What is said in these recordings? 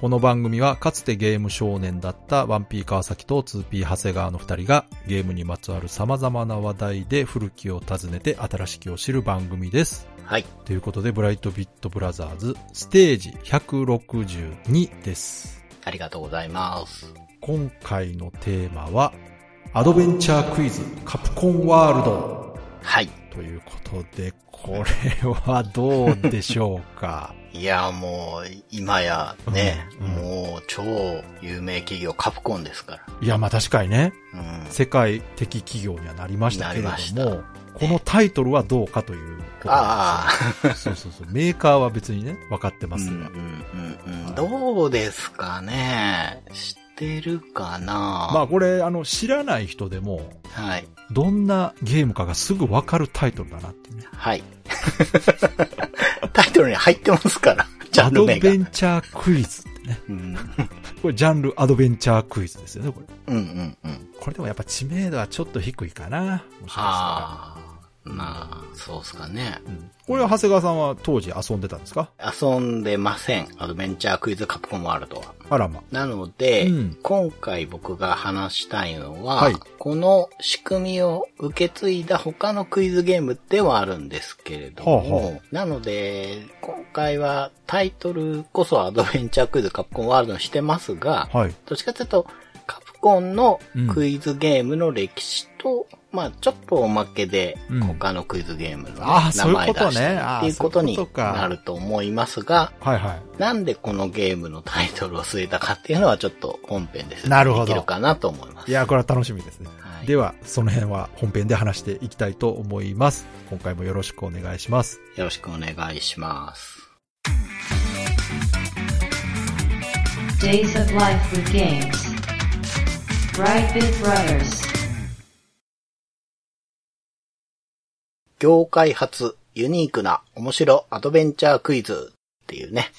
この番組はかつてゲーム少年だった 1P 川崎と 2P 長谷川の二人がゲームにまつわる様々な話題で古きを訪ねて新しきを知る番組です。はい。ということで、ブライトビットブラザーズステージ162です。ありがとうございます。今回のテーマは、アドベンチャークイズカプコンワールドはい。ということで、これはどうでしょうか？いや、もう、今やね、うんうんもう超有名企業カプコンですから。いや、まあ確かにね、うん。世界的企業にはなりましたけれども、このタイトルはどうかということああ、そうそうそう。メーカーは別にね、分かってますが。うんうんうんうん。どうですかね知ってるかなまあこれ、あの、知らない人でも、はい。どんなゲームかがすぐ分かるタイトルだなってね。はい。タイトルに入ってますから、ジ ャアドンル名が。ベンチャークイズってね。うん。これジャンルアドベンチャークイズですよね、これ。うんうんうん。これでもやっぱ知名度はちょっと低いかな。もしかしたら。ああ、まあ、そうっすかね。うんこれは長谷川さんは当時遊んでたんですか？遊んでません。アドベンチャークイズカプコンワールドは。あらま。なので、うん今回僕が話したいのは、はいこの仕組みを受け継いだ他のクイズゲームではあるんですけれども、ほうほなので、今回はタイトルこそアドベンチャークイズカプコンワールドにしてますが、はい。どっちかというと、コンのクイズゲームの歴史と、まあちょっとおまけでうん他のクイズゲームのね、あー名前出そういうことねしたりっていうことになると思いますが、はいはい。なんでこのゲームのタイトルを据えたかっていうのはちょっと本編で説なるほど明できるかなと思います。いや、これは楽しみですね。はい、では、その辺は本編で話していきたいと思います。今回もよろしくお願いします。よろしくお願いします。Days of Life with Games. Brightbit Brothers. 業界初ユニークな面白アドベンチャークイズっていうね、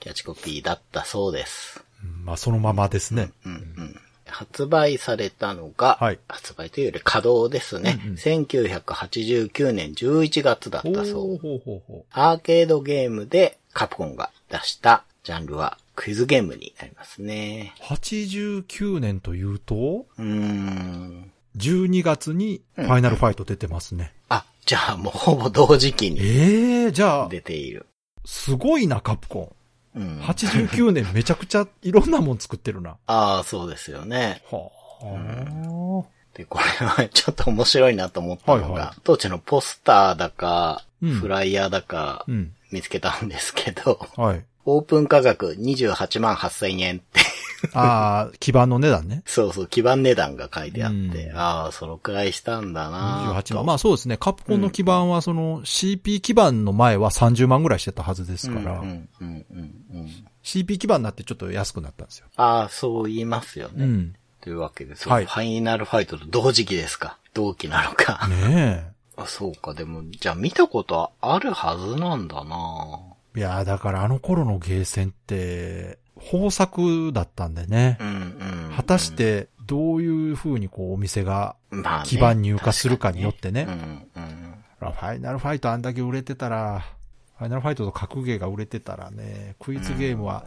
キャッチコピーだったそうです。うんまあ、そのままですね。うんうん発売されたのが、はい発売というより稼働ですね。うんうん1989年11月だったそうほうほうほうほアーケードゲームでカプコンが出したジャンルはクイズゲームになりますね。う。89年というと、うーん。12月にファイナルファイト出てますね。あ、じゃあもうほぼ同時期にええじゃあ、出ている。すごいな、カプコうんン。。89年めちゃくちゃいろんなもん作ってるな。ああ、そうですよね。はあ。で、これはちょっと面白いなと思ったのが、はいは当時のポスターだか、うんフライヤーだかうん。見つけたんですけど、はい。オープン価格28万8000円って、ああ、基盤の値段ね。そうそう、基盤値段が書いてあって、うんああ、そのくらいしたんだな28と万。まあそうですね。カプコンの基盤はその CP 基盤の前は30万ぐらいしてたはずですから、うんうんうんうんうん。CP 基盤になってちょっと安くなったんですよ。ああ、そう言いますよね。うん。というわけで、そう、はいファイナルファイトと同時期ですか？同期なのか。ねあそうか、でも、じゃあ見たことあるはずなんだなえ。いやーだからあの頃のゲーセンって、豊作だったんでねう。んうん。果たし、て、どういう風にこうお店が基盤入荷するかによってね。確かにね。うんうん。ファイナルファイトあんだけ売れてたら、ファイナルファイトと格ゲーが売れてたらね、クイズゲームは、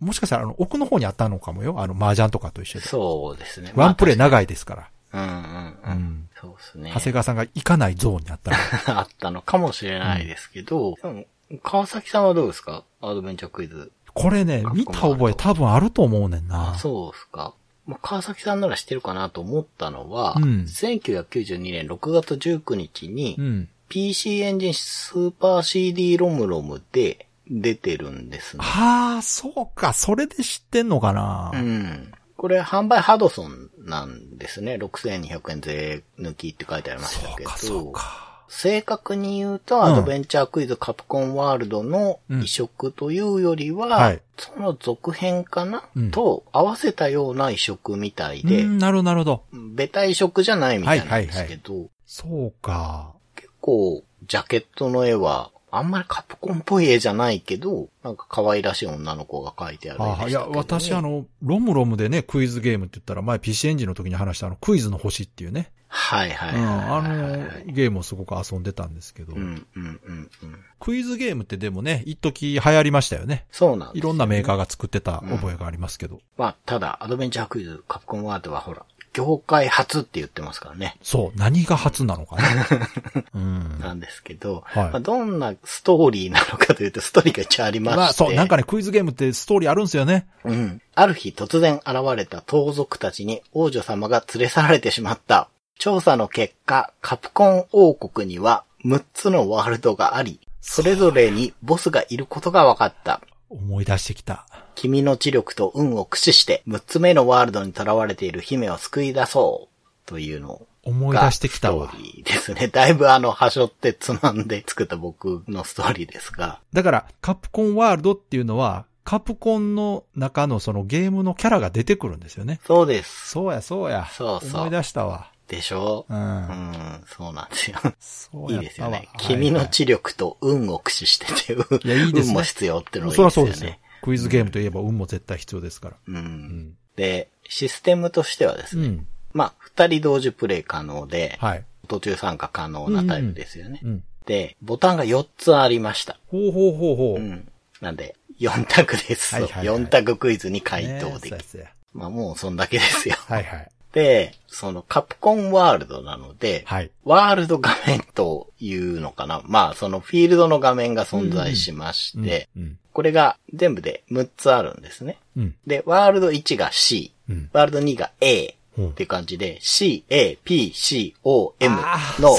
もしかしたらあの奥の方にあったのかもよ。あの麻雀とかと一緒で。そうですね。ワンプレイまあ長いですから。確かにうんうんううん。ん。そうですね。長谷川さんが行かないゾーンにあったら。あったのかもしれないですけど、でも川崎さんはどうですか？アドベンチャークイズ。これね、見た覚え多分あると思うねんな。そうですか。まあ、川崎さんなら知ってるかなと思ったのは、うん1992年6月19日に、うん。PC エンジンスーパー CD ロムロムで出てるんですね。ああ、そうか。それで知ってんのかな。うん。これ販売ハドソンなんですね。6200円税抜きって書いてありましたけど。そうか、そうか。正確に言うと、んアドベンチャークイズカプコンワールドの移植というよりは、はいその続編かな、うんと合わせたような移植みたいで、うん、なるほど、なるほど。ベタ移植じゃないみたいなんですけど、そうか。結構、ジャケットの絵は、あんまりカプコンっぽい絵じゃないけど、なんか可愛らしい女の子が描いてある絵でしたね。いや、私あの、ロムロムでね、クイズゲームって言ったら、前 PC エンジンの時に話したあの、クイズの星っていうね。はいはいうん、はいあの、ゲームをすごく遊んでたんですけど、うんうんうんうん。クイズゲームってでもね、一時流行りましたよね。そうなんですよいろんなメーカーが作ってた覚えがありますけど。まあ、ただ、アドベンチャークイズ、カプコンワードはほら、業界初って言ってますからね。そう、何が初なのかな。うん。なんですけど、はいまあ、どんなストーリーなのかというと、ストーリーが一応ありまして。まあそう、なんかね、クイズゲームってストーリーあるんですよね。うん。ある日突然現れた盗賊たちに王女様が連れ去られてしまった。調査の結果、カプコン王国には6つのワールドがあり、それぞれにボスがいることが分かった。思い出してきた。君の知力と運を駆使して6つ目のワールドに囚われている姫を救い出そう。というの思いが出してきたわスト。ーリーですね。だいぶあの、はしょってつまんで作った僕のストーリーですが。だから、カプコンワールドっていうのは、カプコンの中のそのゲームのキャラが出てくるんですよね。そうです。そうや、そうや。そうそう思い出したわ。でしょ？う。うんん、そうなんですよ。そういいですよね。君の知力と運を駆使してて、いやいいですね運も必要ってのがいいですよね。そうですよ。クイズゲームといえば運も絶対必要ですから。う。うんん。で、システムとしてはですね、うん。まあ、二人同時プレイ可能で、はい。途中参加可能なタイプですよね。うん。で、ボタンが4つありました。ほうほうほうほう。うん。なんで、4択です。はいはいはい4択クイズに回答できる。ねまあもうそんだけですよ。はいはい。で、そのカプコンワールドなので、はい。ワールド画面というのかな。まあそのフィールドの画面が存在しまして、うん。これが全部で6つあるんですね。うん。で、ワールド1が C、うん。ワールド2が A うんっていう感じで、C, A, P, C, O, M の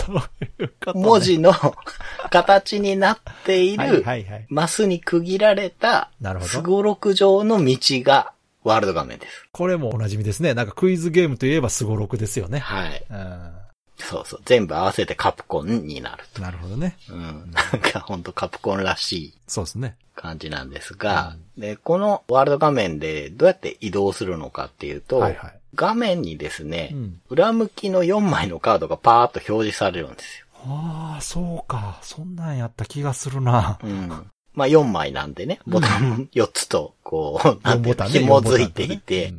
文字の 形になっていはいる。マスに区切られたなるほどスゴロク状の道がワールド画面です。これもおなじみですね。なんかクイズゲームといえばスゴロクですよね。はい。うん。そうそう。全部合わせてカプコンになると。なるほどね。うん。なんかほんとカプコンらしいそうですね。感じなんですが、で、このワールド画面でどうやって移動するのかっていうと、はいはい。画面にですね、うん裏向きの4枚のカードがパーッと表示されるんですよ。ああ、そうか。そんなんやった気がするな。うん。まあ4枚なんでね、ボタン4つと、こう、なんていうの4ボタンね。紐4ボタンづいていて。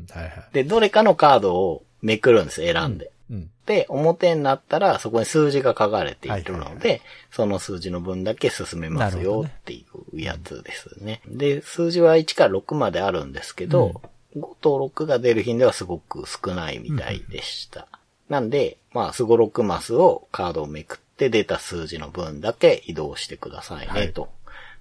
で、どれかのカードをめくるんです、選んで。うん。で、表になったら、そこに数字が書かれているので、その数字の分だけ進めますよっていうやつですね。で、数字は1から6まであるんですけど、5と6が出る頻度はすごく少ないみたいでした。なんで、まあ、すご6マスをカードをめくって出た数字の分だけ移動してくださいね、と。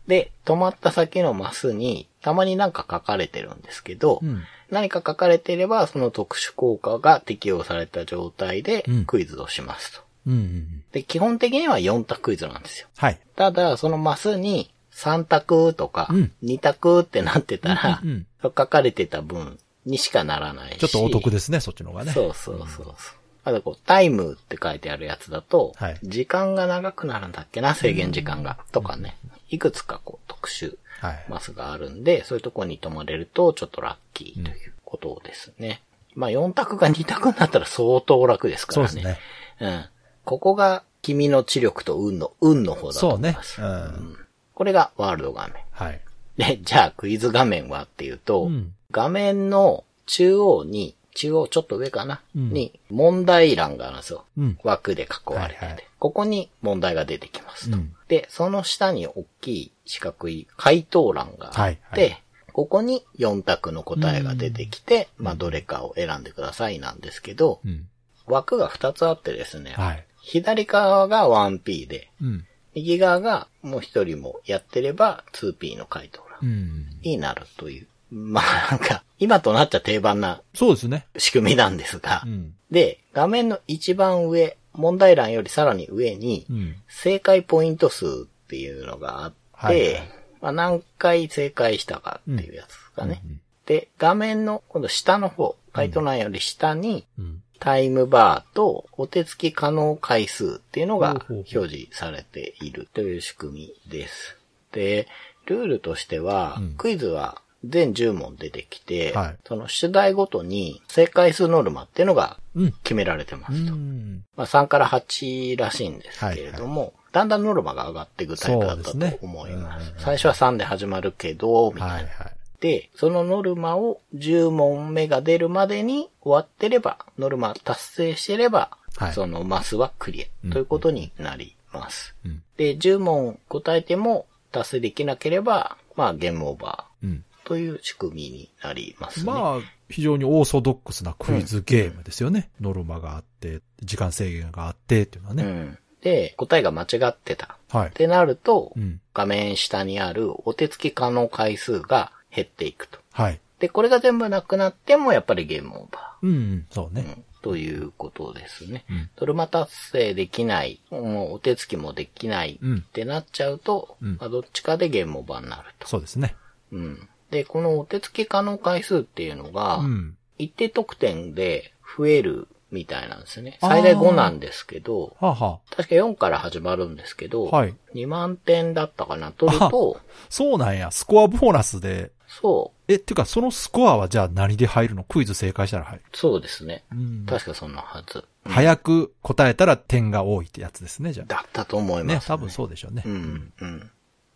で、止まった先のマスに、たまになんか書かれてるんですけど、うん。何か書かれていれば、その特殊効果が適用された状態でうんクイズをしますと。うんうんうん。で、基本的には4択クイズなんですよ。はい。ただ、そのマスに3択とかうん2択ってなってたら、うんうん書かれてた分にしかならないし。ちょっとお得ですね、そっちの方がね。そうそうそうそう。あとこう、タイムって書いてあるやつだと、はい時間が長くなるんだっけな、制限時間が。とかね。いくつかこう、特殊はい。マスがあるんで、そういうとこに泊まれるとちょっとラッキーということですね。まあ4択が2択になったら相当楽ですからね。そうですね。うん。ここが君の知力と運の、運の方だとそうね思いま。す。うん。これがワールド画面。はい。で、じゃあクイズ画面はっていうと、うん画面の中央に、中央ちょっと上かな、うんに問題欄があるんですよ。うん。枠で囲われてて、はいはいここに問題が出てきますと。うんで、その下に大きい四角い回答欄があって、はいはいここに4択の答えが出てきて、まあどれかを選んでくださいなんですけど、うん。枠が2つあってですね、はい。左側が 1P で、うん。右側がもう一人もやってれば 2P の回答欄うん。になるという。まあなんか、今となっちゃ定番なそうですね。仕組みなんですが、うん。で、画面の一番上、問題欄よりさらに上に、うん。正解ポイント数っていうのがあって、まあ、何回正解したかっていうやつですかね。うんで、画面の今度下の方、回答欄より下に、うん。タイムバーとお手付き可能回数っていうのが表示されているという仕組みです。で、ルールとしては、うんクイズは全10問出てきて、はいその主題ごとに正解数ノルマっていうのがうん。決められてまうすと。ん。まあ3から8らしいんですけれども、だんだんノルマが上がっていくタイプだったと思います。うん最初は3で始まるけど、みたいな。はいはい。で、そのノルマを10問目が出るまでに終わってれば、ノルマ達成してれば、はいそのマスはクリアということになります。うん。で、10問答えても達成できなければ、まあゲームオーバうん。ーという仕組みになりますね。まあ、非常にオーソドックスなクイズゲームですよね。ノルマがあって、時間制限があってっていうのはね。うん。で、答えが間違ってたはいっ。てなると、うん。画面下にあるお手つき可能回数が減っていくと。はい。で、これが全部なくなってもやっぱりゲームオーバうんうん、そうー。ね。うんということですね。うんノルマ達成できない、もうお手つきもできないうんってなっちゃうと、うんまあどっちかでゲームオーバーになると。そうですね。うん。で、このお手つき可能回数っていうのが、うん。一定得点で増えるみたいなんですよね。最大5なんですけど、はあ、は確か4から始まるんですけど、あ、はい。2万点だったかな、取ると、そうなんや。スコアボーナスで。そう、え、っていうか、そのスコアはじゃあ何で入るの？クイズ正解したら入る。そうですね。うん確かそんなはず。早く答えたら点が多いってやつですね、じゃだったと思いあ。ます、ね、多分そうでしょうね。うん、うん。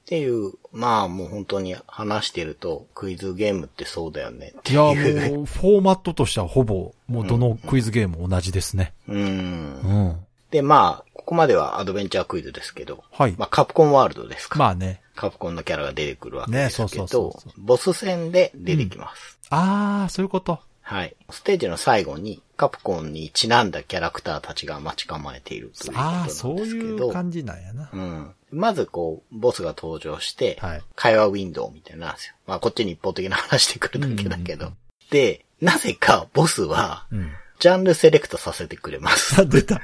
っていう、まあもう本当に話してると、クイズゲームってそうだよねいや、いう。もう、フォーマットとしてはほぼ、もうどのクイズゲームも同じですね。うん。うん。で、まあ、ここまではアドベンチャークイズですけど、はい。まあカプコンワールドですから、まあね。カプコンのキャラが出てくるわけですけねそうそうどそうそ、ボス戦で出てきます。あー、そういうこと。はい。ステージの最後に、カプコンにちなんだキャラクターたちが待ち構えているということなんですそうけど。いう感じなんやな。うん。まずこう、ボスが登場して、はい会話ウィンドウみたいなんですよ。まあこっちに一方的な話してくるだけだけど。うんで、なぜかボスは、うん。ジャンルセレクトさせてくれます。あ、出た。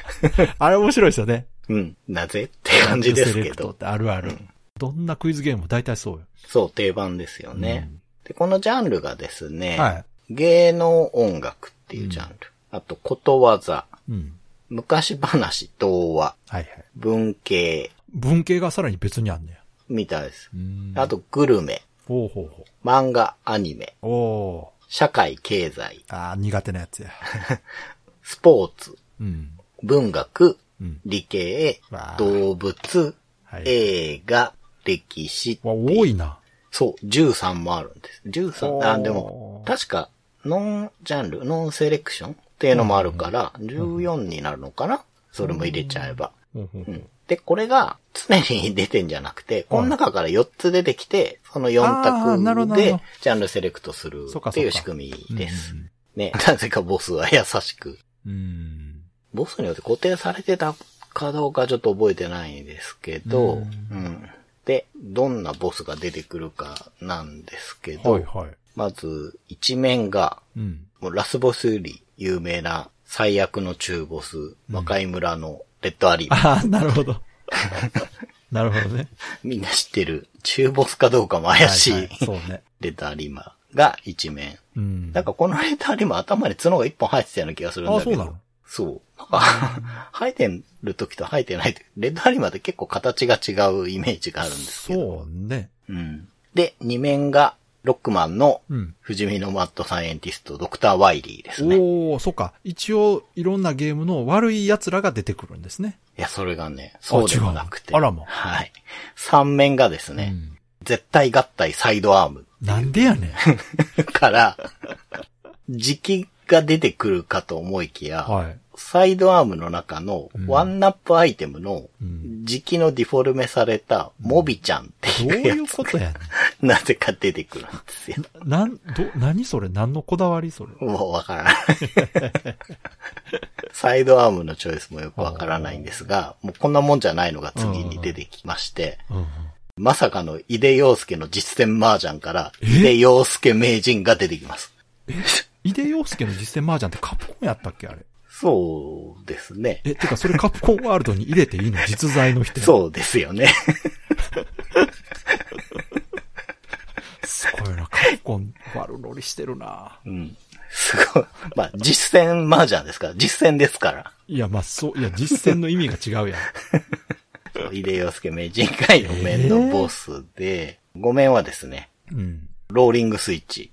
あれ面白いですよね。うん。なぜって感じですけどあるある。どんなクイズゲームも大体そうよ。そう、定番ですよね。で、このジャンルがですね、はい。芸能音楽っていうジャンル。あと、ことわざ、うん。昔話、童話、はいはい。文系、文系がさらに別にあんねや。みたいです。うんあと、グルメ、ほうほうほ漫画、アニメ、う。お社会、経済、ー。あー、苦手なやつや。スポーツ、うん。文学、うん。理系動物、はい。映画、歴史。わ、多いな。そう、13もあるんです。13、おーあ、でも、確か、ノンジャンル、ノンセレクションっていうのもあるから、14になるのかな？それも入れちゃえば。で、これが常に出てんじゃなくて、この中から4つ出てきて、その4あーなるほど択でジャンルセレクトするっていう仕組みですうん。ね。なぜかボスは優しく。うん。ボスによって固定されてたかどうかちょっと覚えてないんですけど、ううんん。で、どんなボスが出てくるかなんですけど、はいはい。まず、一面が、うん。もうラスボスより有名な最悪の中ボス、魔界村のレッドアリーム。ああ、なるほど。なるほどね。みんな知ってる中ボスかどうかも怪しい、ははそうね。レッドアリーマーが一面。うん。なんかこのレッドアリーマー頭に角が一本生えてたような気がするんだけど。あそうなの？そう。なんか、生えてる時と生えてない時、レッドアリーマーって結構形が違うイメージがあるんですけど。そうね。うん。で、二面がロックマンのうん。不死身のマッドサイエンティスト、ドクター・ワイリーですね。いおー、そっか。一応、いろんなゲームの悪い奴らが出てくるんですね。や、それがね、そうでもなくて。あらまはい。三面がですね、うん。絶対合体サイドアームなんでやねん。から、時期が出てくるかと思いきや、はい。サイドアームの中のうんワンナップアイテムのうん時期のディフォルメされたモビちゃんってどういうやいうことやねつ、なぜか出てくるんですよ。ん。なん、ど、何それ？何のこだわりそれ？もうわからない。サイドアームのチョイスもよくわからないんですが、もうこんなもんじゃないのが次に出てきまして、うんうん。まさかの井出陽介の実践麻雀から、え？井出陽介名人が出てきます。井出陽介の実践麻雀ってカプコンやったっけ？あれ。そうですね。え、てかそれカプコンワールドに入れていいの？実在の人。う。そうですよね。すごいな。カプコン悪乗りしてるな。うん。すごい。まあ、実践麻雀ですから、実践ですから。いや、まあ、そう、いや、実践の意味が違うやん。そう井出陽介名人が4面のボスで、5面はですね、うん。ローリングスイッチ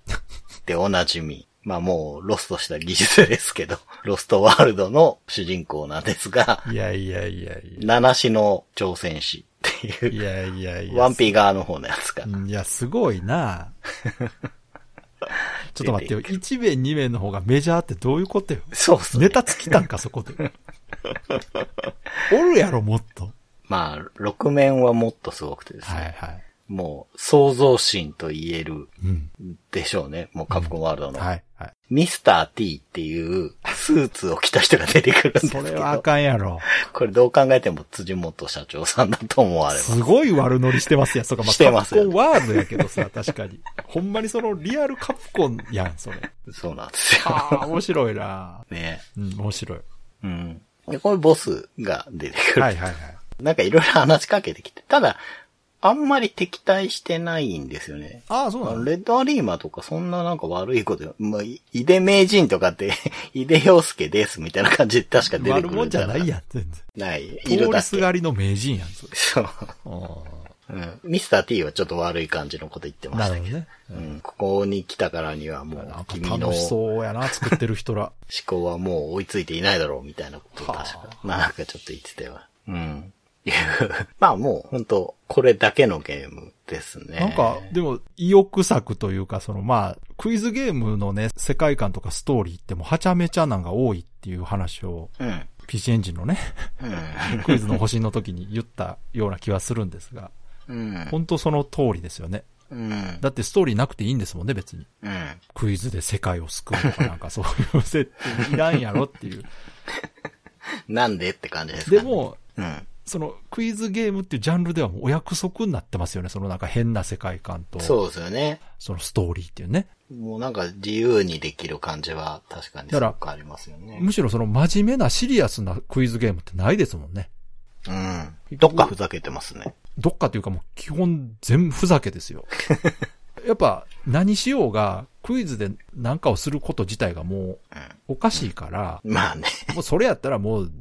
でおなじみ。まあもうロストした技術ですけど、ロストワールドの主人公なんですが、いやいやいやい七種の挑戦士っていう、や。いやいやいや。ワンピー側の方のやつが。うんいや、すごいな ちょっと待ってよ。1面2面の方がメジャーってどういうことよ？そうっすねネ。タ尽きたんか、そこで。おるやろ、もっと。まあ、6面はもっとすごくてですね。はいはい。もう、創造心と言えるうん。でしょうね。もうカプコンワールドの。はいはい。ミスター T っていうスーツを着た人が出てくるんですけど。それはあかんやろ。これどう考えても辻元社長さんだと思われます。すごい悪乗りしてますやん。そうか、まあ、してますよカプコンワールドやけどさ、確かに。ほんまにそのリアルカプコンやん、それ。そうなんですよ。ああ、面白いなねうん、面白い。うん。で、これボスが出てくる。はいはいはい。なんかいろいろ話しかけてきて。ただ、あんまり敵対してないんですよね。ああ、そうなの？レッドアリーマとかそんななんか悪いこと、まあ、い井出名人とかって、井出洋介ですみたいな感じで確か出てくる悪もんじゃないん。やん、全然。ない。いるだけ。すがりの名人やん、それ。そう。あうん。ミスター T はちょっと悪い感じのこと言ってあましたけど。どね。うん。ここに来たからにはもう君の楽し思そうやな、作ってる人ら。考はもう追いついていないだろうみたいなことを確かは、なんかちょっと言ってたよ。うん。い うまあもう本当これだけのゲームですね。なんか、でも、意欲作というか、そのまあ、クイズゲームのね、世界観とかストーリーってもうはちゃめちゃなんが多いっていう話を、うん。PC エンジンのね、うん。クイズの星の時に言ったような気はするんですが、うん。本当その通りですよね。うん。だってストーリーなくていいんですもんね、別に。うん。クイズで世界を救うとかなんか そういう設定いらんやろっていう。なんでって感じですか、ね、で、も、うん。そのクイズゲームっていうジャンルではもうお約束になってますよね。そのなんか変な世界観と、そうですよね。そのストーリーっていうね。もうなんか自由にできる感じは確かにすごくありますよね。むしろその真面目なシリアスなクイズゲームってないですもんね。うん。どっかふざけてますね。どっかというかもう基本全部ふざけですよ。やっぱ何しようがクイズで何かをすること自体がもうおかしいから、うん。まあね。もうそれやったらもう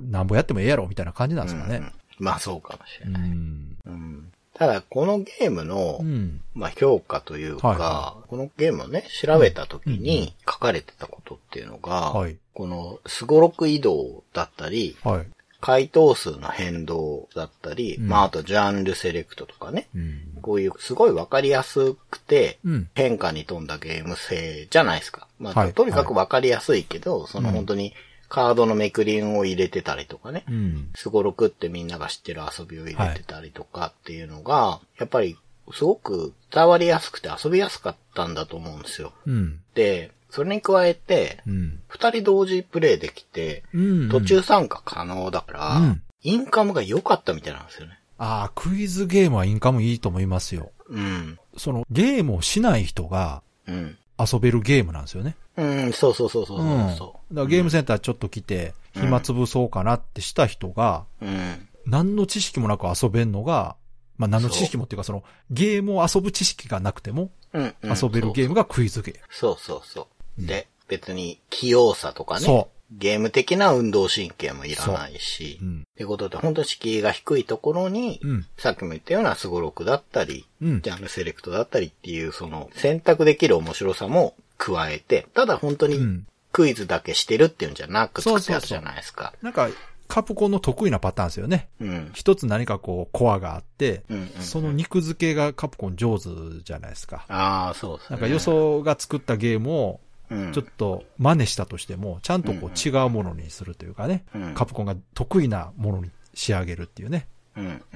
なんぼやってもええやろみたいな感じなんですかね。うんまあそうかもしれうない。ん。うん。ただこのゲームの、うん。まあ評価というか、はいはこのゲームをね、調べた時に書かれてたことっていうのが、はい。このスゴロク移動だったり、はい。回答数の変動だったり、うんまああとジャンルセレクトとかね、うん。こういうすごいわかりやすくて、うん。変化に富んだゲーム性じゃないですか。まあ、はいとにかくわかりやすいけど、そのうん本当にカードのめくりを入れてたりとかね、うん。スゴロクってみんなが知ってる遊びを入れてたりとかっていうのが、やっぱりすごく伝わりやすくて遊びやすかったんだと思うんですよ。うん。で、それに加えて、うん。二人同時プレイできて、うん。途中参加可能だから、うんインカムが良かったみたいなんですよね。ああ、クイズゲームはインカムいいと思いますよ。うん。そのゲームをしない人がうん。遊べるゲームなんですよね。うん、そうそうそうそうそううん。だそからゲームセンターちょっと来て、うん暇つぶそうかなってした人が、う。うん。何の知識もなく遊べんのが、まあ何の知識もっていうかその、ゲームを遊ぶ知識がなくても遊べるゲームがクイズゲーム。そうそうそう。で、別に器用さとかね。そゲーム的な運動神経もいらないし。う。うん。ってことで、本当に敷居が低いところに、うん。さっきも言ったようなスゴロクだったり、うんジ。ャンルセレクトだったりっていう、その選択できる面白さも加えて、ただ本当にうん。クイズだけしてるっていうんじゃなくそうそうそう作ったやつじゃないですか。なんか、カプコンの得意なパターンですよね。うん。一つ何かこう、コアがあって、うんうんその肉付けがカプコン上手じゃないですか。ああ、そうですね。なんか予想が作ったゲームをうん、ちょっと真似したとしても、ちゃんとこう違うものにするというかね、うんカプコンが得意なものに仕上げるっていうね。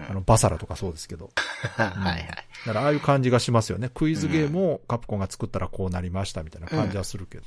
あの、バサラとかそうですけど。はいはい。だからああいう感じがしますよね。クイズゲームをカプコンが作ったらこうなりましたみたいな感じはするけど。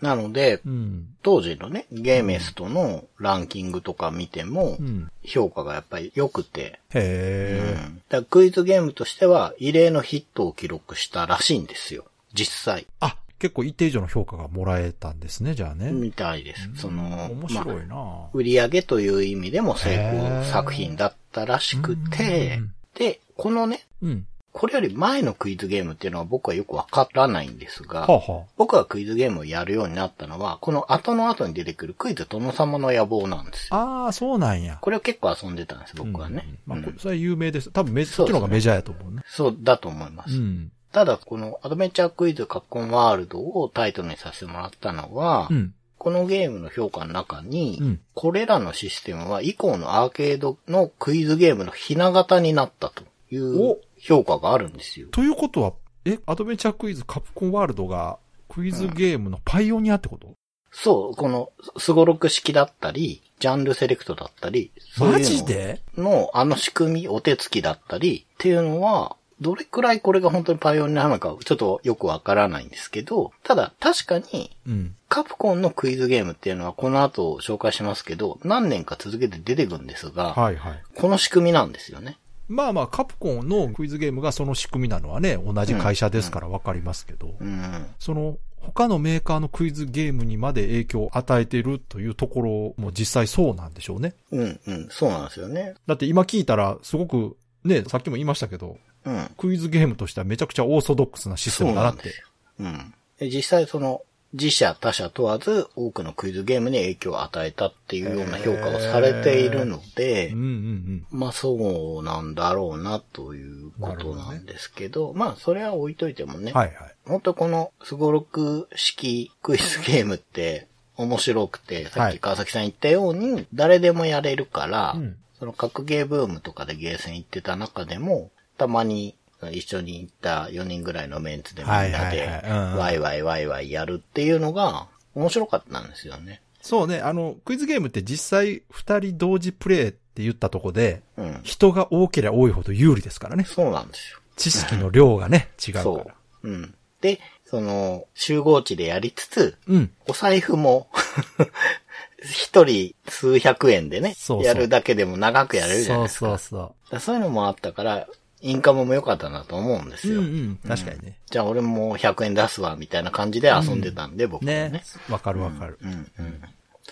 なので、うん。当時のね、ゲーメストのランキングとか見てもう、ん。評価がやっぱり良くて、うへえ。んだクイズゲームとしては異例のヒットを記録したらしいんですよ。実際。あ、結構一定以上の評価がもらえたんですね、じゃあね。みたいです。その、面白まあいな、売り上げという意味でも成功作品だったらしくてうん、で、このね、うん。これより前のクイズゲームっていうのは僕はよくわからないんですが、はあ、は僕がクイズゲームをやるようになったのは、この後の後に出てくるクイズ殿様の野望なんですよ。あ。ああ、そうなんや。これを結構遊んでたんです、僕はね。うんまあ、それは有名です。多分め、そっちの方がメジャーやと思うね。そうだと思います。うん。ただ、このアドベンチャークイズカッコンワールドをタイトルにさせてもらったのは、うん。このゲームの評価の中に、うんこれらのシステムは以降のアーケードのクイズゲームのひな形になったというお評価があるんですよ。ということは、え、アドベンチャークイズカプコンワールドがクイズゲームのパイオニアってこと、そう、このスゴロク式だったり、ジャンルセレクトだったり、そういうのマジで？のあの仕組み、お手つきだったりっていうのは、どれくらいこれが本当にパイオニアなのかちょっとよくわからないんですけど、ただ確かにうん。カプコンのクイズゲームっていうのはこの後紹介しますけど、何年か続けて出てくるんですが、はいはい。この仕組みなんですよね。まあまあ、カプコンのクイズゲームがその仕組みなのはね、同じ会社ですからわかりますけど、うん。その、他のメーカーのクイズゲームにまで影響を与えているというところも実際そうなんでしょうね。うん、うん、そうなんですよね。だって今聞いたら、すごく、ね、さっきも言いましたけど、うん。クイズゲームとしてはめちゃくちゃオーソドックスなシステムだなって。うん。で実際その、自社他社問わず多くのクイズゲームに影響を与えたっていうような評価をされているので、うんうんうん。まあそうなんだろうなということなんですけど、まあそれは置いといてもね、はいはい。本当このスゴロク式クイズゲームって面白くて、さっき川崎さん言ったように誰でもやれるから、うんその格ゲーブームとかでゲーセン行ってた中でも、たまに一緒に行った4人ぐらいのメンツでみんなでワイワイワイワイやるっていうのが面白かったんですよね。そうね、あの、クイズゲームって実際二人同時プレイって言ったとこで、うん。人が多ければ多いほど有利ですからね。そうなんですよ。知識の量がね、違うから。そう。うん。で、その、集合地でやりつつ、うん。お財布も、一人数百円でねそうそうやるだけでも長くやれるじゃないですか。そうそうそだからそういうのもあったから、インカムも良かったなと思うんですう。うよ。んうん。確かにね。じゃあ俺も100円出すわ、みたいな感じで遊んでたんで、僕はね。ね。わかるわかる。うんうん。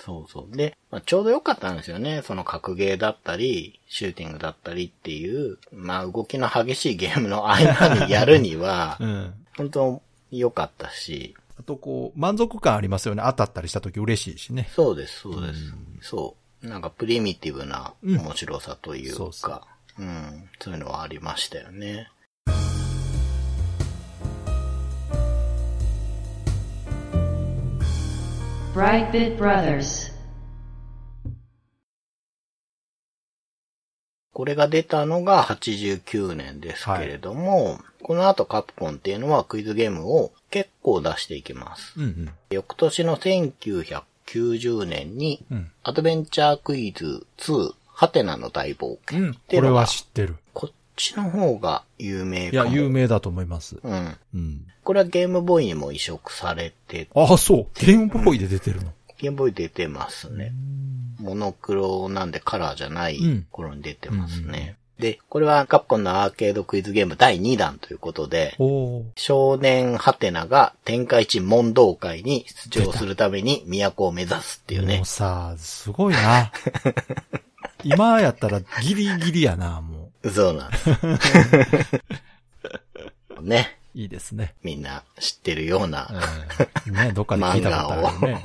そうそう。で、まあ、ちょうど良かったんですよね。その格ゲーだったり、シューティングだったりっていう、まあ動きの激しいゲームの合間にやるには う、ん。本当良かったし、あとこう、満足感ありますよね。当たったりした時嬉しいしね。そうです、そうです。そう。なんかプリミティブなうん面白さというか、そうそううん、そういうのはありましたよね。Brightbit Brothers. これが出たのが89年ですけれども、この後カプコンっていうのはクイズゲームを結構出していきます。うんうん。翌年の1990年に、うん。アドベンチャークイズ2、ハテナの大冒険うん。これは知ってる。こっちの方が有名いや、かも。有名だと思います。うん。うん。これはゲームボーイにも移植されて、ああ、そう。ゲームボーイで出てるの。ゲームボーイ出てますね。モノクロなんでカラーじゃないうん頃に出てますね。で、これはカプコンのアーケードクイズゲーム第2弾ということで、少年ハテナが天下一問答会に出場するために都を目指すっていうねもう。さ、すごいな。今やったらギリギリやな、もそうなんです。ね。う。いいですね。みんな知ってるようなうん。ね、どっかで聞いたことあるね。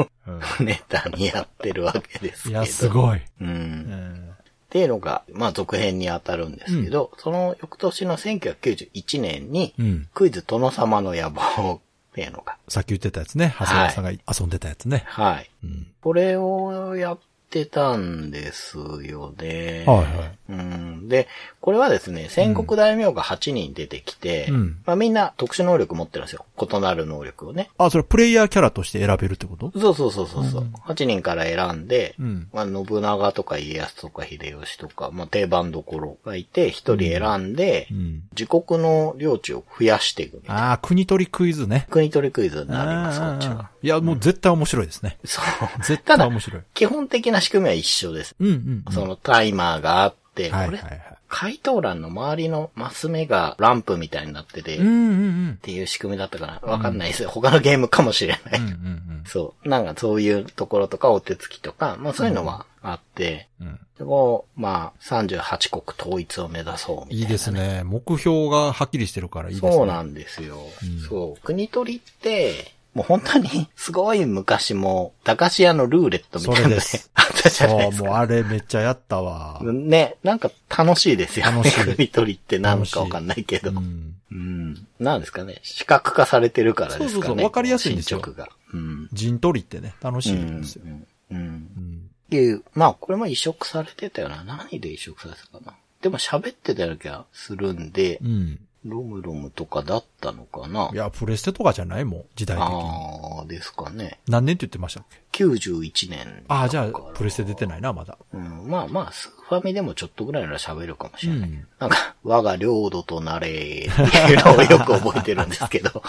ネタにやってるわけですけど。うんいや、すごい。う。うんん。っていうのが、まあ続編に当たるんですけど、その翌年の1991年に、うん。クイズ殿様の野望っていうのが、さっき言ってたやつね。長谷川さんが遊んでたやつね。はい。うん。これをやってたんですよね。はいはい。うん。で、これはですね、戦国大名が8人出てきて、うんまあみんな特殊能力持ってるんですよ。異なる能力をね。あ、それプレイヤーキャラとして選べるってこと？そうそうそうそう。う8人から選んで、うん。まあ、信長とか家康とか秀吉とか、まあ、定番どころがいて、一人選んで、うん。自国の領地を増やしていく。ああ、国取りクイズね。国取りクイズになります、こっちあは。ーいや、もう絶対面白いですね。そう。絶対面白い。基本的な仕組みは一緒です。うんうんうん。そのタイマーがあって、これ、はいはいはい。回答欄の周りのマス目がランプみたいになってて、っうんうんうん。ていう仕組みだったかなわかんないですよ。他のゲームかもしれない。うんうんそう。なんかそういうところとかお手つきとか、まあそういうのはあって、うん。うんでもう、まあ、38国統一を目指そうみたいな、いいです。ね。目標がはっきりしてるからいいですね。そうなんですよ。うんそう。国取りって、もう本当に、すごい昔も、駄菓子屋のルーレットみたいなのそれですあったじゃないですか。もうあれめっちゃやったわ。ね、なんか楽しいですよね。楽しい国取りって何かわかんないけど。ううん。ん。なんですかね。視覚化されてるからですかね。そうそうそうわかりやすいんですよが。うん。陣取りってね、楽しいんですよ。うん。うん。うん。っていう、まあこれも移植されてたよな。何で移植されてたかな。でも喋ってたような気がするんで、うん。ロムロムとかだったのかな？いや、プレステとかじゃないもん、時代的に。ああ、ですかね。何年って言ってましたっけ？91年。ああ、じゃあ、プレステ出てないな、まだ。うん、まあまあ、スーファミでもちょっとぐらいなら喋るかもしれない。うんなんか、我が領土となれっていうのをよく覚えてるんですけど。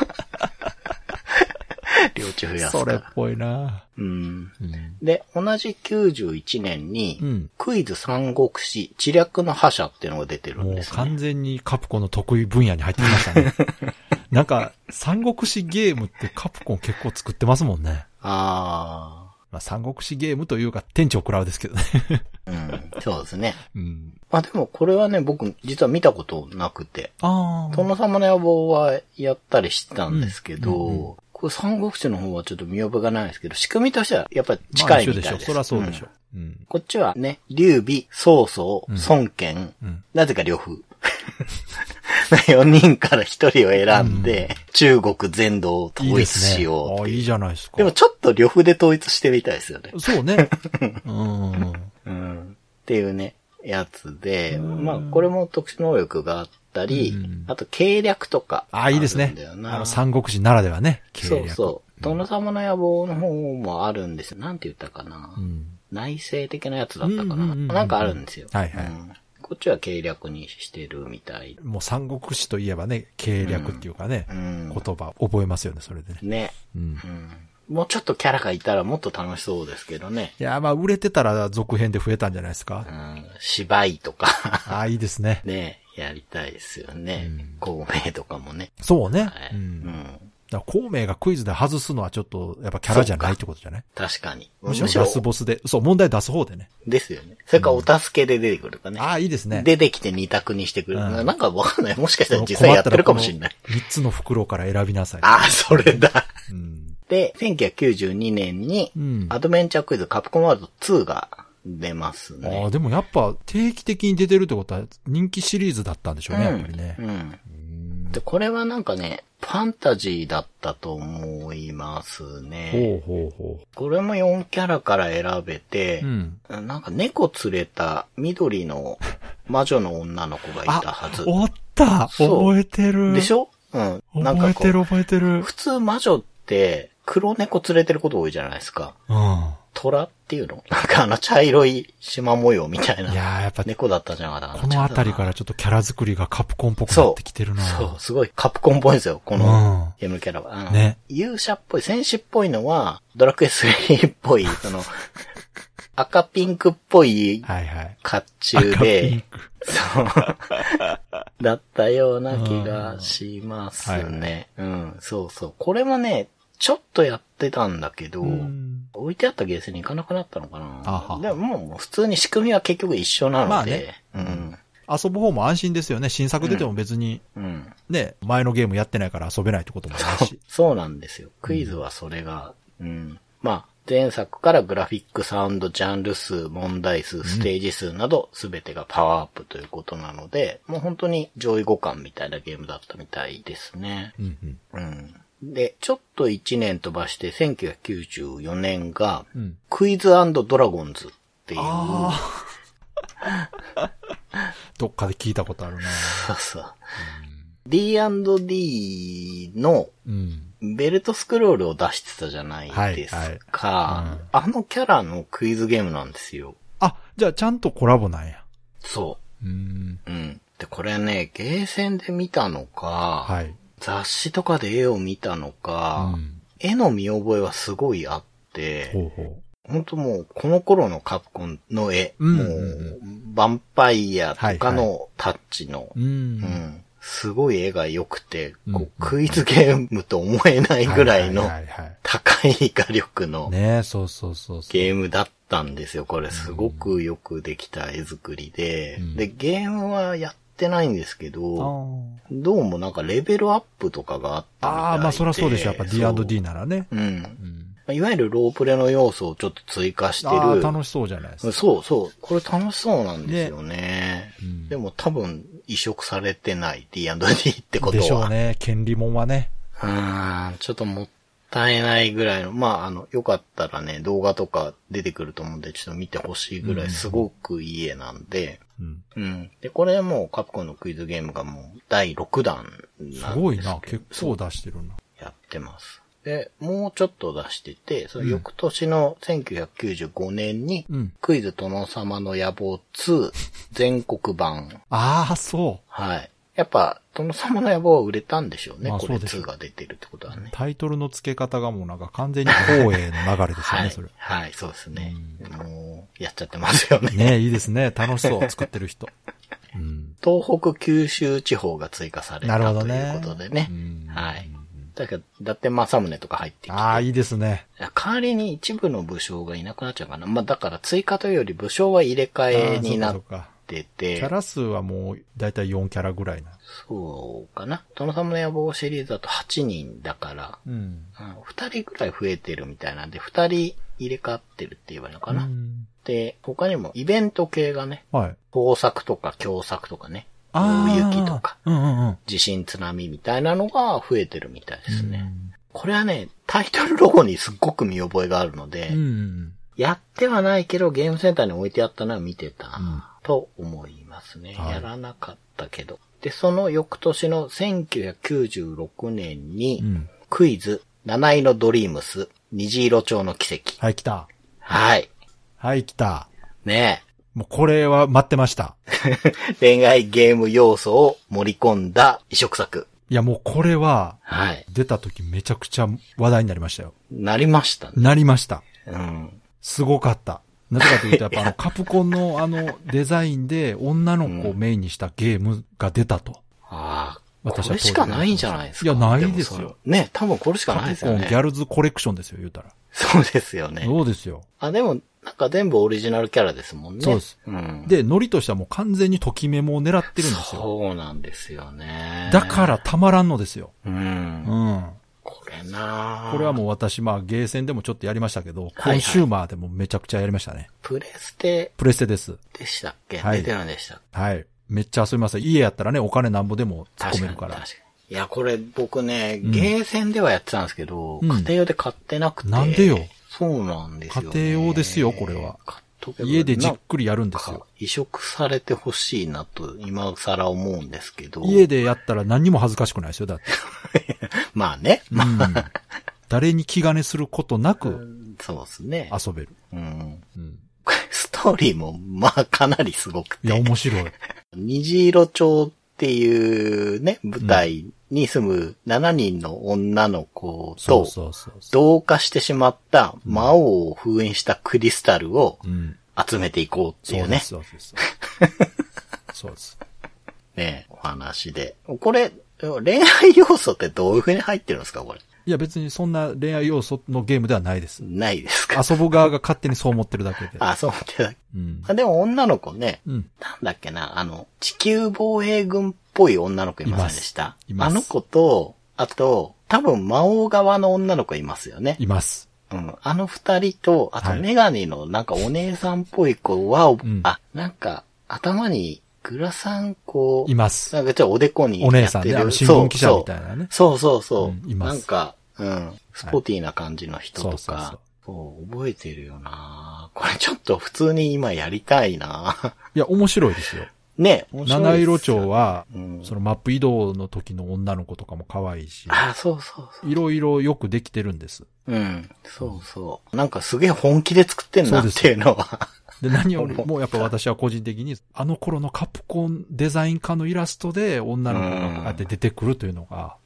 領地増やすそれっ。ぽいな。うん。うん。で、同じ91年に、うんクイズ三国志、知略の覇者っていうのが出てるんもうですね。完全にカプコンの得意分野に入ってきましたね。なんか、三国志ゲームってカプコン結構作ってますもんね。あまあ、三国志ゲームというか、天地を食らうですけどね。あ、うん、そうですね。うん。まあでもこれはね、僕実は見たことなくて、ああ。殿様の野望はやったりしてたんですけど、うんうんうん三国志の方はちょっと見覚えがないですけど、仕組みとしてはやっぱりまあ近いみたいです。一緒でしょ。そりゃそうでしょん。うん。こっちはね、劉備、曹操、うん孫権、うん。なぜか呂布。4人から1人を選んで、中国全土をいい統一。しようああ、いいじゃないですか。でもちょっと呂布で統一してみたいですよね。そうね。うん。うん。っていうね、やつで、まあこれも特殊能力があったり、うんあと計略とかああ、いいですねあの、三国志ならではね。計そう略そう。殿様の野望の方もあるんですよ。なんて言ったかな。うん。内政的なやつだったかな。うんうんうんうんなんかあるんですよ。はいはいうんこっちは計略にしてるみたい。もう三国志といえばね、計略っていうかね、うん。言葉覚えますよね、それでね。ね。うん。うん。もうちょっとキャラがいたらもっと楽しそうですけどね。いや、まあ、売れてたら続編で増えたんじゃないですうか。ん。芝居とか、ああ、いいですね。ね、やりたいですよねうん。孔明とかもね。そうね。はい。う。うんん。だから孔明がクイズで外すのはちょっと、やっぱキャラじゃないってことじゃない？確かに。むしろラスボスで、そう、問題出す方でね。ですよね。それからお助けで出てくるかね。ああ、いいですね。出てきて二択にしてくる。うんなんかわかんない。もしかしたら実際やってるかもしれない。三つの袋から選びなさい。ああ、それだ。うん。で、1992年にう、ん。アドベンチャークイズカプコンワールド2が出ますあねあ、。でもやっぱ定期的に出てるってことは人気シリーズだったんでしょうね、やっぱりねう。ん。うんで、これはなんかね、ファンタジーだったと思いますね。ほうほうほこれも4キャラから選べてう。う、ん。なんか猫連れた緑の魔女の女の子がいたはず。おった覚えてるでしょ？うん。なんか覚えてる覚えてる。普通魔女って黒猫連れてること多いじゃないですか。うん。虎っていうの？なんかあの茶色い縞模様みたいな。いやーやっぱ、猫だったじゃなかったこのあたりからちょっとキャラ作りがカプコンっぽくなってきてるなそう、すごいカプコンっぽいんですよ、こうのん。ゲームキャラは。ね勇者っぽい、戦士っぽいのは、ドラクエ3っぽい、その、赤ピンクっぽいはいはい。甲冑で、ク。そう、だったような気がしますね。うん、そうそう。これもね、ちょっとやってたんだけど、うん置いてあったゲーセンに行かなくなったのかな。でももう普通に仕組みは結局一緒なので、まあねうん。遊ぶ方も安心ですよね。新作出ても別に、うん。ね、前のゲームやってないから遊べないってこともないし。そうなんですよ。クイズはそれが、うん。まあ、前作からグラフィックサウンド、ジャンル数、問題数、ステージ数など、すべてがパワーアップということなので、もう本当に上位互換みたいなゲームだったみたいですね。うんうん。うん。で、ちょっと1年飛ばして、1994年が、うん。クイズドラゴンズっていう。どっかで聞いたことあるなそうそう。D&D のうん。ベルトスクロールを出してたじゃないですか。はいはいうんあのキャラのクイズゲームなんですよ。あ、じゃあちゃんとコラボなんや。そうん。う。うん。で、これね、ゲーセンで見たのか、はい。雑誌とかで絵を見たのか、うん。絵の見覚えはすごいあって、ほうほ本当もう、この頃のカプコンの絵、うんもう、ヴァンパイアとかのタッチの、う。う。うんんすごい絵が良くて、こうんうクイズゲームと思えないぐらいの高い画力の。ゲームだったんですよ。これすごくよくできた絵作りで。うんで、ゲームはやっってないんですけあど、ーどうもなんかレベルアップとかがあったみたいで。あー、まあそりゃそうでしょ。やっぱ D&D ならね。うん。うん。まあいわゆるロープレの要素をちょっと追加してああ、る。楽しそうじゃないですか。そうそう。これ楽しそうなんですよね。うんでも多分移植されてない D&D ってことは。でしょうね。権利もんはね。うーん、ちょっともったいないぐらいの、まあ、あの、よかったらね、動画とか出てくると思うんで、ちょっと見てほしいぐらいすごくいい絵なんで、うん。うん。で、これもうカプコンのクイズゲームがもう第6弾なんですすごいな。結構出してるな。やってます。で、もうちょっと出してて、その翌年の1995年に、うん。クイズ殿様の野望2全国版。ああ、そはい。やっぱ、殿様の野望は売れたんでしょうね。これまあそうでしょう2が出てるってことはうね。。タイトルの付け方がもうなんか完全に光栄の流れですよね、はいそれ。。はい、そうですね。もう、やっちゃってますよね。ねいいですね。楽しそう、作ってる人。うん。東北九州地方が追加されなるたとほどね。いうことでね。うんはい。だけど、伊達政宗とか入ってきて。ああ、いいですね。代わりに一部の武将がいなくなっちゃうかな。まあだから追加というより武将は入れ替えになっあーそうかそうかてキてャ、ラ数はもう、だいたい4キャラぐらいな。そうかな。殿様の野望シリーズだと8人だから、うん。うん、2人ぐらい増えてるみたいなんで、2人入れ替わってるって言えばいいのかな。うんで、他にもイベント系がね、はい。豊作とか強作とかね、ああ。大雪とか、うんうんうん。地震津波みたいなのが増えてるみたいですね。うんこれはね、タイトルロゴにすっごく見覚えがあるので、うんうん。やってはないけどゲームセンターに置いてあったのは見てたうんと思いますね。はいやらなかったけど。で、その翌年の1996年に、うん。クイズ、七色ドリームス、虹色町の奇跡。はい、来た。はい。はい、来た。ねもうこれは待ってました。え。恋愛ゲーム要素を盛り込んだ移植作。いや、もうこれは、はい。出た時めちゃくちゃ話題になりましたよ。なりましたね。なりました。うん。すごかった。なぜかというと、やっぱ あの、カプコンのあの、デザインで女の子をメインにしたゲームが出たと。ああ。私はこれしかないんじゃないですか。いやないですよね、多分これしかカないですよね。プコンギャルズコレクションですよ、言うたら。そうですよね。そうですよ。あ、でも、なんか全部オリジナルキャラですもんね。そうです。うん。で、ノリとしてはもう完全にときメモを狙ってるんですよ。そうなんですよね。だからたまらんのですよ。うん。うん。これなこれはもう私、まあ、ゲーセンでもちょっとやりましたけど、はいコンシューマーでもめちゃくちゃやりましたね。プレステ？プレステです。でしたっけ、はい出てるんでしたはい。めっちゃ遊びますよ家やったらね、お金なんぼでも突っ込めるから。確かに。いや、これ僕ね、うんゲーセンではやってたんですけど、うん家庭用で買ってなくて。なんでよそうなんですよ、ね。家庭用ですよこれは買っとけば家でじっくりやるんですかよ。移植されてほしいなと、今更思うんですけど。家でやったら何にも恥ずかしくないですよ、だって。まあね。うん。誰に気兼ねすることなくそうですね。遊べる。うん。うん。ストーリーも、まあ、かなりすごくて。いや、面白い。虹色町っていうね、舞台に住む7人の女の子と同化してしまった魔王を封印したクリスタルを。集めていこうっていうねそうです、、そうです。そうです。ね、お話で。これ、恋愛要素ってどういう風に入ってるんですかこれ？いや、別にそんな恋愛要素のゲームではないです。ないですか遊ぶ側が勝手にそう思ってるだけで。あ、そう思ってた。うん。あでも女の子ね、うん。なんだっけな、あの、地球防衛軍っぽい女の子いませんでした？いますいますあの子と、あと、多分魔王側の女の子いますよね。います。うん。あの二人と、あとはいメガネのなんかお姉さんっぽい子は、んあ、なんか頭にグラサンこう、います。なんかちょっとおでこにやってる。お姉さんね、あの新聞記者みたいなね。そうそうそう。うんいますなんか、うん。スポーティーな感じの人とか。そうそうそうそう覚えてるよなこれちょっと普通に今やりたいないや、面白いですよ。ね、面白い七ですよ色町は、うんそのマップ移動の時の女の子とかも可愛いし、あ、そうそうそいろいろよくできてるんです。う。うん。そうそう。なんかすげえ本気で作ってんなっていうのは。で、何よりもやっぱ私は個人的に、あの頃のカプコンデザイン科のイラストで女の子がこうやって出てくるというのが、うん。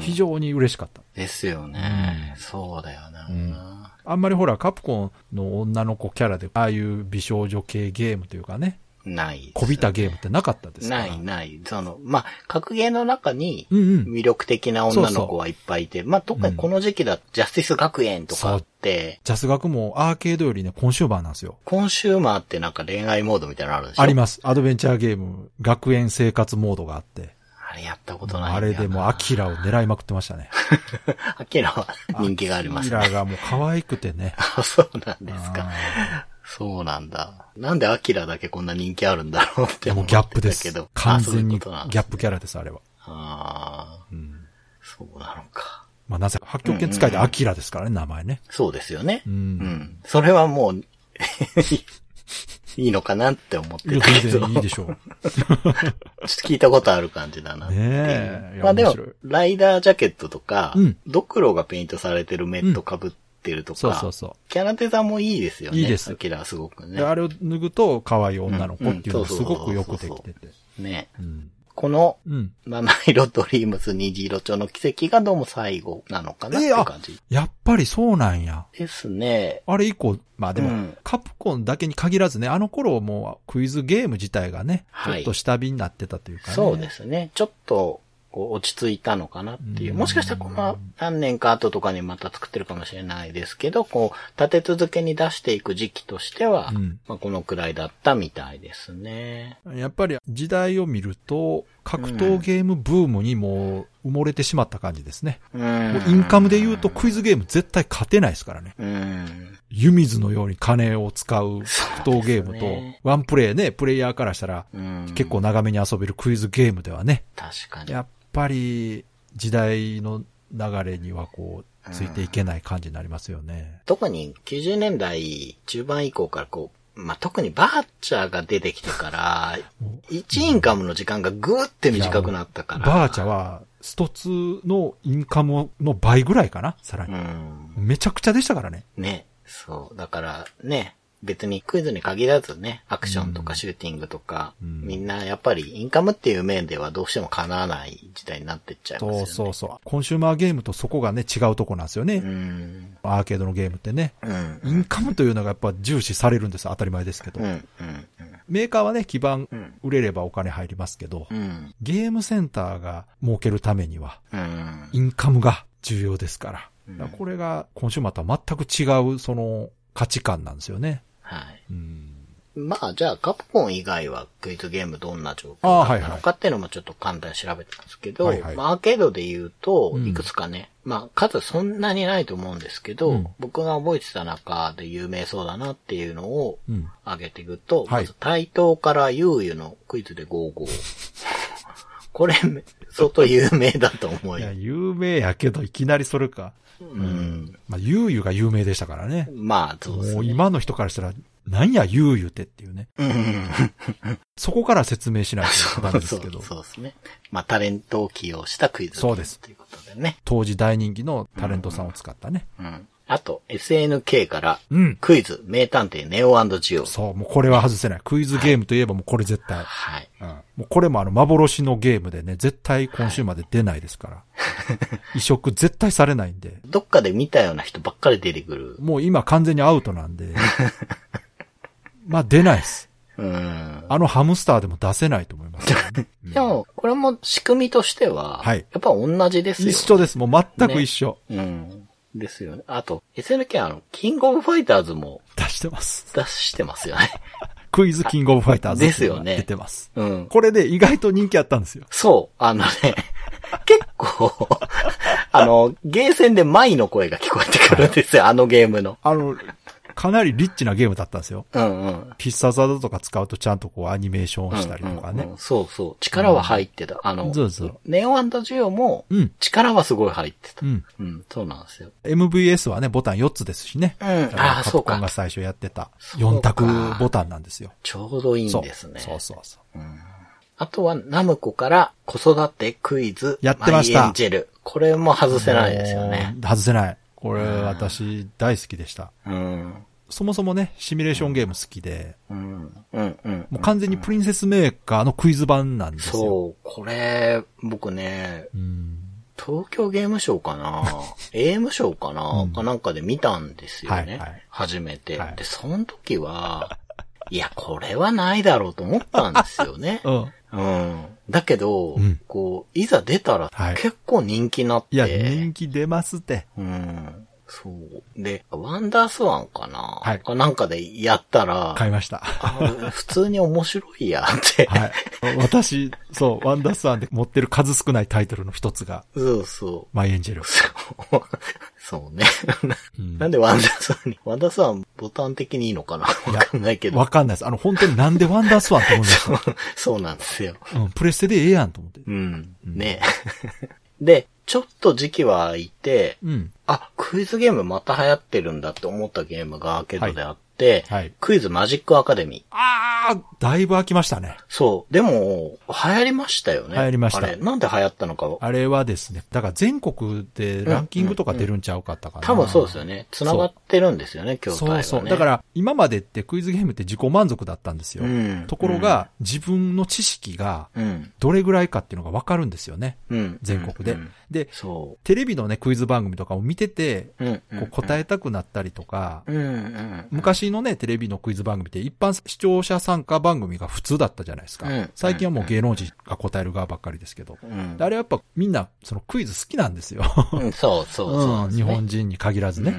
非常に嬉しかった。ですよね。うんそうだよな、んあんまりほら、カプコンの女の子キャラで、ああいう美少女系ゲームというかね、ないね、こびたゲームってなかったですから。ないない。その、まあ、格ゲーの中に。魅力的な女の子はいっぱいいて、まあ、特にこの時期だと、ジャスティス学園とかあって、ジャス学もアーケードよりね、コンシューマーなんですよ。コンシューマーってなんか恋愛モードみたいなのあるでしょ？あります。アドベンチャーゲーム、学園生活モードがあって。あれやったことないあれでもうアキラを狙いまくってましたね。アキラは人気がありますね。アキラがもう可愛くてね。あ そうなんですか。あそうなんだ。なんでアキラだけこんな人気あるんだろうっーでもて思ってギャップですたけど。。完全にギャップキャラです、あれは。ああ、うん。そうなのか。まあなぜ、八極拳使いでアキラですからね、名前ね。そうですよね。う。うんん。それはもう、いいのかなって思ってたけど。いいでしょう。ちょっと聞いたことある感じだな。ねまあでもライダージャケットとか、うんドクロがペイントされてるメット被ってるとか、そうそうそキャラデザもいいですよね。いいですアキラはすごくう。ねで、。あれを脱ぐと可愛い女の子っていうのがすごくよくできてて。ね。うん。この、うん。七色ドリームス虹色調の奇跡がどうも最後なのかなって感じやっぱりそうなんや。ですね。あれ以降、まあでも、うんカプコンだけに限らずね、あの頃もうクイズゲーム自体がね、はいちょっと下火になってたというかね。そうですね。ちょっと、こう落ち着いたのかなっていう。うんもしかしたらこの何年か後とかにまた作ってるかもしれないですけど、こう、立て続けに出していく時期としては、うんまあ、このくらいだったみたいですね。やっぱり時代を見ると、格闘ゲームブームにもう埋もれてしまった感じですね。うん。もうインカムで言うとクイズゲーム絶対勝てないですからね。うん。湯水のように金を使う格闘ゲームとね、ワンプレイね、プレイヤーからしたらうん。結構長めに遊べるクイズゲームではね、確かに。やっぱり時代の流れにはこう、ついていけない感じになりますよね。特に90年代中盤以降からこう、まあ、特にバーチャーが出てきてから、1インカムの時間がぐーって短くなったから。バーチャは、一つのインカムの倍ぐらいかなさらに。うん。めちゃくちゃでしたからね。ね。そう。だからね、別にクイズに限らずね、アクションとかシューティングとか、うんみんなやっぱりインカムっていう面ではどうしても叶わない時代になってっちゃいますよそうね。そうそう。コンシューマーゲームとそこがね、違うとこなんですよね。うん。アーケードのゲームってね。うん。インカムというのがやっぱ重視されるんですよ当たり前ですけど。うん。うん。メーカーはね、基盤うん。売れればお金入りますけど、うん。ゲームセンターが儲けるためには、うん。インカムが重要ですから。うんだからこれがコンシューマーとは全く違う、その価値観なんですよね。はい。うん。まあ、じゃあ、カプコン以外はクイズゲームどんな状あ況なのかっていうのもちょっと簡単に調べたんですけど、はいはいまあ、アーケードで言うとう、んいくつかね、まあ、数そんなにないと思うんですけど、うん僕が覚えてた中で有名そうだなっていうのをうん。挙げていくと、はいまず、対等から悠々のクイズで55。これ、相当有名だと思いいや、。有名やけど、いきなりそれか。うん。まあ、ゆうゆが有名でしたからね。まあ、そうですね。もう今の人からしたら、なんや、ゆうゆってっていうね。うん。そこから説明しないとダメですけど。そうですね。まあ、タレントを起用したクイズそうですということでね。当時大人気のタレントさんを使ったね。うん。あと、SNK から、うん。クイズ、名探偵ネオジオ。そう、もうこれは外せない。クイズゲームといえばもうこれ絶対。はい。うん。もうこれもあの幻のゲームでね、絶対今週まで出ないですから。移植絶対されないんで。どっかで見たような人ばっかり出てくる。もう今完全にアウトなんで。まあ出ないです。うん。あのハムスターでも出せないと思います でも、これも仕組みとしては、はいやっぱ同じですよ。一緒です。もう全く一緒。うん。ですよね。あと、SNK はあの、キングオブファイターズも出してます。出してますよね。クイズキングオブファイターズですよね出てます。うん。これで意外と人気あったんですよ。そう、あのね、結構、あの、ゲーセンでマイの声が聞こえてくるんですよ、あのゲームの。あの、かなりリッチなゲームだったんですよ。うんうん。必殺技とか使うとちゃんとこうアニメーションをしたりとかね。うんうんそうそう。力は入ってた。あの、そうそうネオジオも、うん。力はすごい入ってた。うん。うん、そうなんですよ。MVS はね、ボタン4つですしね。うんあーそうかカプコンが最初やってた4そうか択ボタンなんですよ。ちょうどいい。んですね。そうそうそう。あとは、ナムコから子育てクイズ。やってましたマイエンジェル。これも外せないですよね。外せない。これ私大好きでした。うん。そもそもね、シミュレーションゲーム好きで、うん。うん。うん。もう完全にプリンセスメーカーのクイズ版なんですよ。そう。これ、僕ね、うん。東京ゲームショウかな ?AM ショーかな、うんかなんかで見たんですよね。はいはい初めて、はいで、その時は、いや、これはないだろうと思ったんですよね。うん。うん。だけど、うんこう、いざ出たらはい結構人気になって。いや、人気出ますって。うん。そう。で、ワンダースワンかな、はいかなんかでやったら、買いました。あ普通に面白いやって。はい。私、そう、ワンダースワンで持ってる数少ないタイトルの一つが、そうそう。マイエンジェル。そう そうね。うんなんでワンダースワンに、ワンダースワンボタン的にいいのかな？わかんないけどわ。かんないです。あの、本当になんでワンダースワンって思いました。そうなんですよ。うん、プレステでええやんと思って。うん。ねで、ちょっと時期は空いて、うん。あ、クイズゲームまた流行ってるんだって思ったゲームがアーケードであって、はい。クイズマジックアカデミー。あー、だいぶ飽きましたね。そう。でも、流行りましたよね。流行りましたあれ、なんで流行ったのか。あれはですね、だから全国でランキングとか出るんちゃうかったかな。多分そうですよね。繋がってるんですよね、筐体は、ね。そうそう。だから、今までってクイズゲームって自己満足だったんですよ。うんところが、自分の知識がうん。どれぐらいかっていうのがわかるんですよね。うん。全国で。うんで、そテレビのね、クイズ番組とかを見てて、う。うん。こう答えたくなったりとか、うん。うん。昔のね、テレビのクイズ番組って一般視聴者参加番組が普通だったじゃないですか。うん最近はもう芸能人が答える側ばっかりですけど。うん。あれやっぱみんなそのクイズ好きなんですよ。うん、そうそうそう、うん、日本人に限らずね。